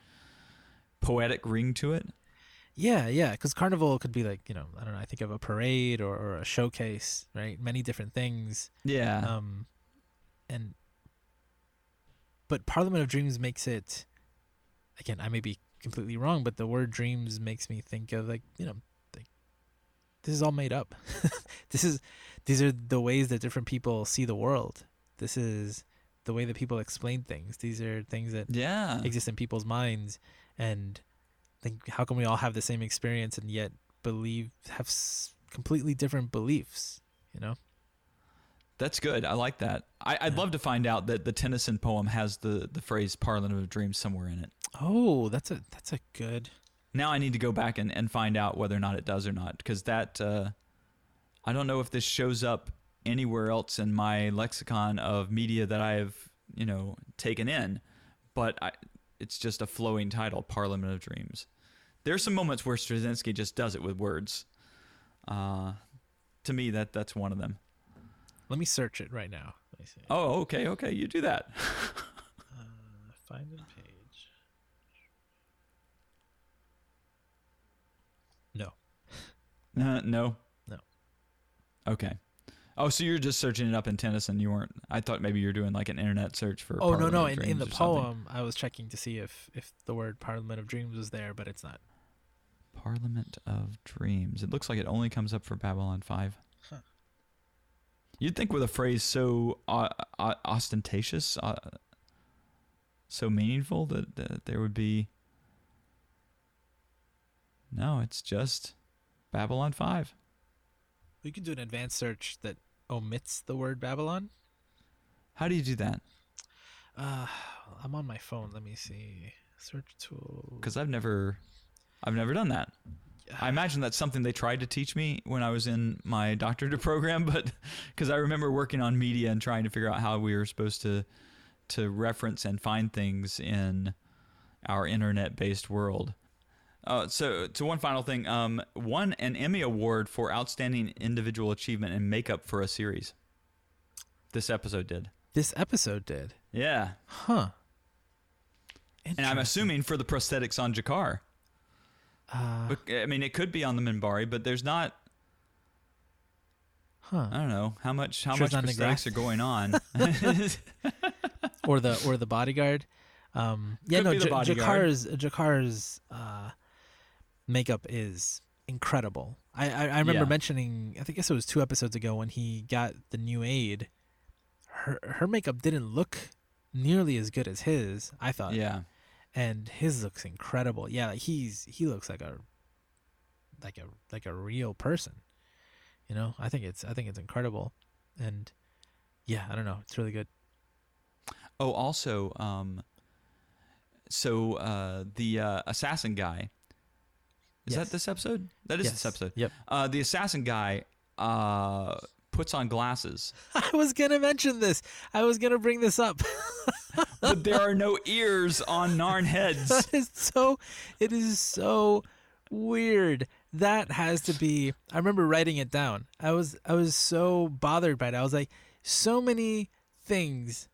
poetic ring to it. Yeah, yeah, because carnival could be like you know I don't know. I think of a parade or, or a showcase, right? Many different things. Yeah. Um, and but Parliament of Dreams makes it. Again, I may be completely wrong, but the word dreams makes me think of like you know, like this is all made up. this is these are the ways that different people see the world. This is the way that people explain things. These are things that yeah. exist in people's minds and think how can we all have the same experience and yet believe have s- completely different beliefs you know That's good. I like that. I, I'd Yeah. love to find out that the Tennyson poem has the, the phrase Parliament of Dreams somewhere in it. oh that's a that's a good Now I need to go back and, and find out whether or not it does or not because that, uh, I don't know if this shows up anywhere else in my lexicon of media that I have, you know, taken in, but I, it's just a flowing title, Parliament of Dreams. There's some moments where Straczynski just does it with words. Uh, to me, that that's one of them. let me search it right now let me see Oh, okay, okay, you do that. uh, find a page no Uh, no. No. Okay. Oh, so you're just searching it up in Tennyson. You weren't. I thought maybe you were doing like an internet search for. oh no no in, in the or something. poem i was checking to see if if the word parliament of dreams was there but it's not Parliament of Dreams. It looks like it only comes up for Babylon Five. Huh. You'd think with a phrase so uh, uh, ostentatious, uh, so meaningful that, that there would be. No, it's just Babylon Five. We could do an advanced search that omits the word babylon How do you do that? uh i'm on my phone let me see search tool Because I've never, I've never done that. I imagine that's something they tried to teach me when I was in my doctorate program, but because I remember working on media and trying to figure out how we were supposed to to reference and find things in our internet-based world. Uh, so, so one final thing, um, won an Emmy award for outstanding individual achievement in makeup for a series. This episode did, This episode did. yeah, Huh. and I'm assuming for the prosthetics on G'Kar. Uh, But, I mean, it could be on the Minbari, but there's not. huh. I don't know how much how Sure much prosthetics are going on. Or the or the bodyguard. Um, yeah, Could no. J- bodyguard. G'Kar's G'Kar's uh, makeup is incredible. I I, I remember Yeah. mentioning. I think guess it was two episodes ago when he got the new aide. Her her makeup didn't look nearly as good as his. I thought. yeah, and his looks incredible. Yeah, like he's he looks like a like a like a real person. You know, I think it's I think it's incredible, and yeah, I don't know, it's really good. Oh, also, um, so uh, the uh, assassin guy. Is Yes. that this episode? That is Yes. this episode. Yep. Uh, the assassin guy uh, puts on glasses, I was gonna mention this. I was gonna bring this up. but there are no ears on Narn heads. that is so. It is so weird. That has to be. I remember writing it down. I was I was so bothered by it. I was like, so many things,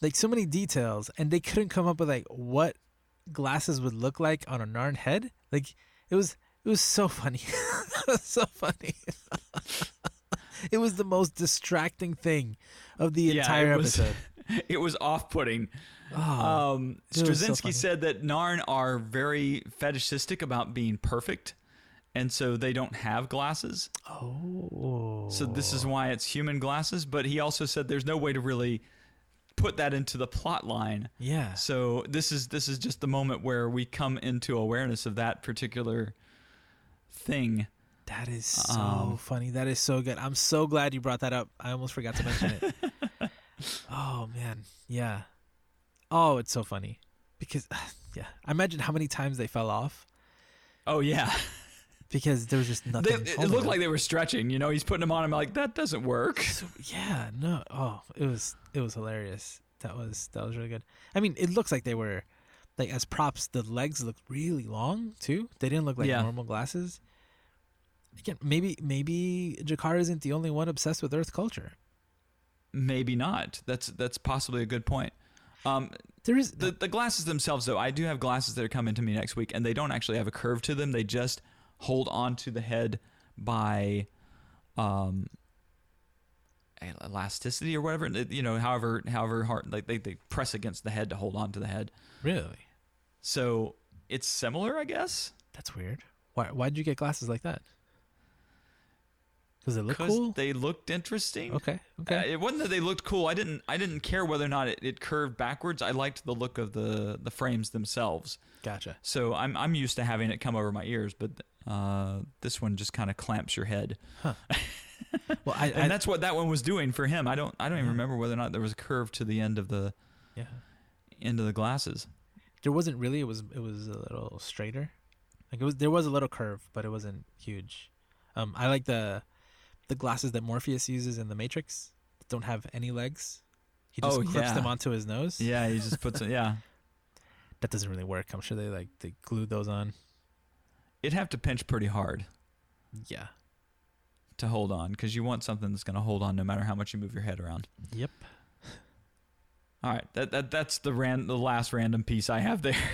like so many details, and they couldn't come up with like what glasses would look like on a Narn head. Like it was. It was so funny. it was so funny. it was the most distracting thing of the Yeah, entire it was- episode. It was off-putting. Oh, Um, was so Straczynski said that Narn are very fetishistic about being perfect, and so they don't have glasses. oh. So this is why it's human glasses. But he also said there's no way to really put that into the plot line. yeah. So this is this is just the moment where we come into awareness of that particular thing. That is so Um, funny. That is so good. I'm so glad you brought that up. I almost forgot to mention it. oh man, yeah. Oh, it's so funny because yeah. I imagine how many times they fell off Oh yeah, because there was just they, nothing. it looked like they were stretching. You know, he's putting them on. I'm like, that doesn't work. So, yeah, no. Oh, it was it was hilarious. That was that was really good. I mean, it looks like they were like as props. The legs looked really long too. They didn't look like Yeah. normal glasses. Again, maybe maybe G'Kar isn't the only one obsessed with Earth culture. Maybe not. That's that's possibly a good point. Um, There is the the glasses themselves, though, I do have glasses that are coming to me next week, and they don't actually have a curve to them. They just hold on to the head by, um, elasticity or whatever. You know, however however hard like they they press against the head to hold on to the head. really So it's similar, I guess. that's weird. Why why did you get glasses like that? Does it look cool? they looked interesting. Okay, okay. Uh, it wasn't that they looked cool. I didn't. I didn't care whether or not it, it curved backwards. I liked the look of the the frames themselves. gotcha. So I'm I'm used to having it come over my ears, but uh, this one just kind of clamps your head, Well, I, and I that's what that one was doing for him. I don't I don't even remember whether or not there was a curve to the end of the yeah. end of the glasses. There wasn't really. It was it was a little straighter. Like it was there was a little curve, but it wasn't huge. Um, I like the the glasses that Morpheus uses in the Matrix. that Don't have any legs. He just Oh, clips yeah. them onto his nose. Yeah, he just puts it. Yeah, That doesn't really work. I'm sure they like they glued those on. It'd have to pinch pretty hard Yeah. to hold on because you want something that's going to hold on no matter how much you move your head around. Yep. All right, that, that that's the ran the last random piece I have there.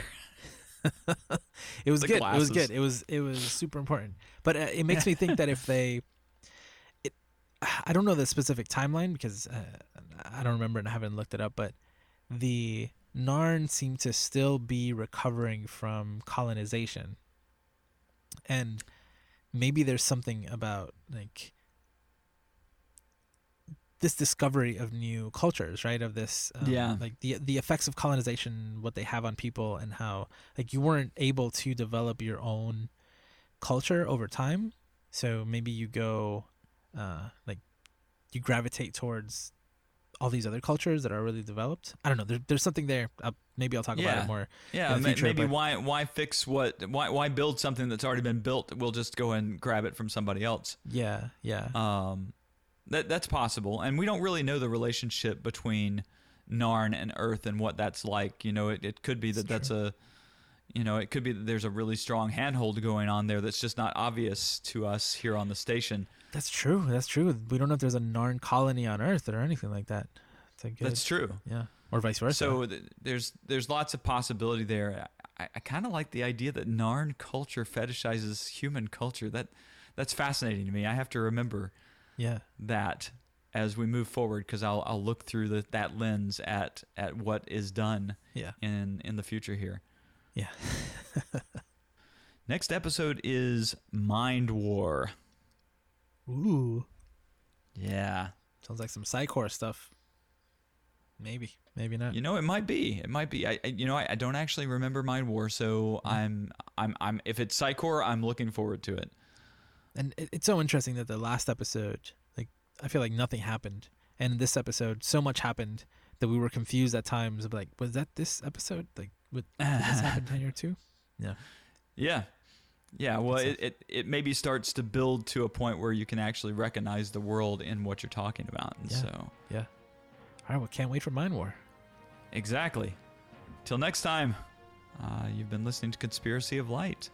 It was The good. It was good. It was it was super important. But uh, it makes me think that if they, it, I don't know the specific timeline because uh, I don't remember and I haven't looked it up. But the Narn seem to still be recovering from colonization, and maybe there's something about like this discovery of new cultures, right? Of this, um, Yeah. like the the effects of colonization, what they have on people, and how like you weren't able to develop your own culture over time. So maybe you go, uh, like you gravitate towards all these other cultures that are really developed. I don't know. There, there's something there. Uh, maybe I'll talk about it more. Yeah, future, maybe but- why why fix what why why build something that's already been built? We'll just go and grab it from somebody else. Yeah, yeah, Um, that that's possible, and we don't really know the relationship between Narn and Earth and what that's like. You know, it, it could be that It's that's a you know it could be that there's a really strong handhold going on there that's just not obvious to us here on the station. that's true. That's true. We don't know if there's a Narn colony on Earth or anything like that. A good, That's true. yeah, or vice versa. So th- there's there's lots of possibility there. I, I kind of like the idea that Narn culture fetishizes human culture. That that's fascinating to me. I have to remember yeah, that as we move forward because I'll I'll look through the, that lens at at what is done yeah, in in the future here. yeah. Next episode is Mind War. Ooh, Yeah. sounds like some Psi Corps stuff. Maybe, maybe not. You know, it might be. It might be. I, I you know, I, I don't actually remember Mind War, so hmm. I'm I'm I'm if it's Psi Corps, I'm looking forward to it. and it, it's so interesting that the last episode like i feel like nothing happened and in this episode so much happened that we were confused at times of like was that this episode like what, this happen here too Yeah. Yeah, Yeah, well, it, it, it maybe starts to build to a point where you can actually recognize the world in what you're talking about. And so Yeah. so, All right, well, can't wait for Mind War. exactly. Till next time, uh, you've been listening to Conspiracy of Light.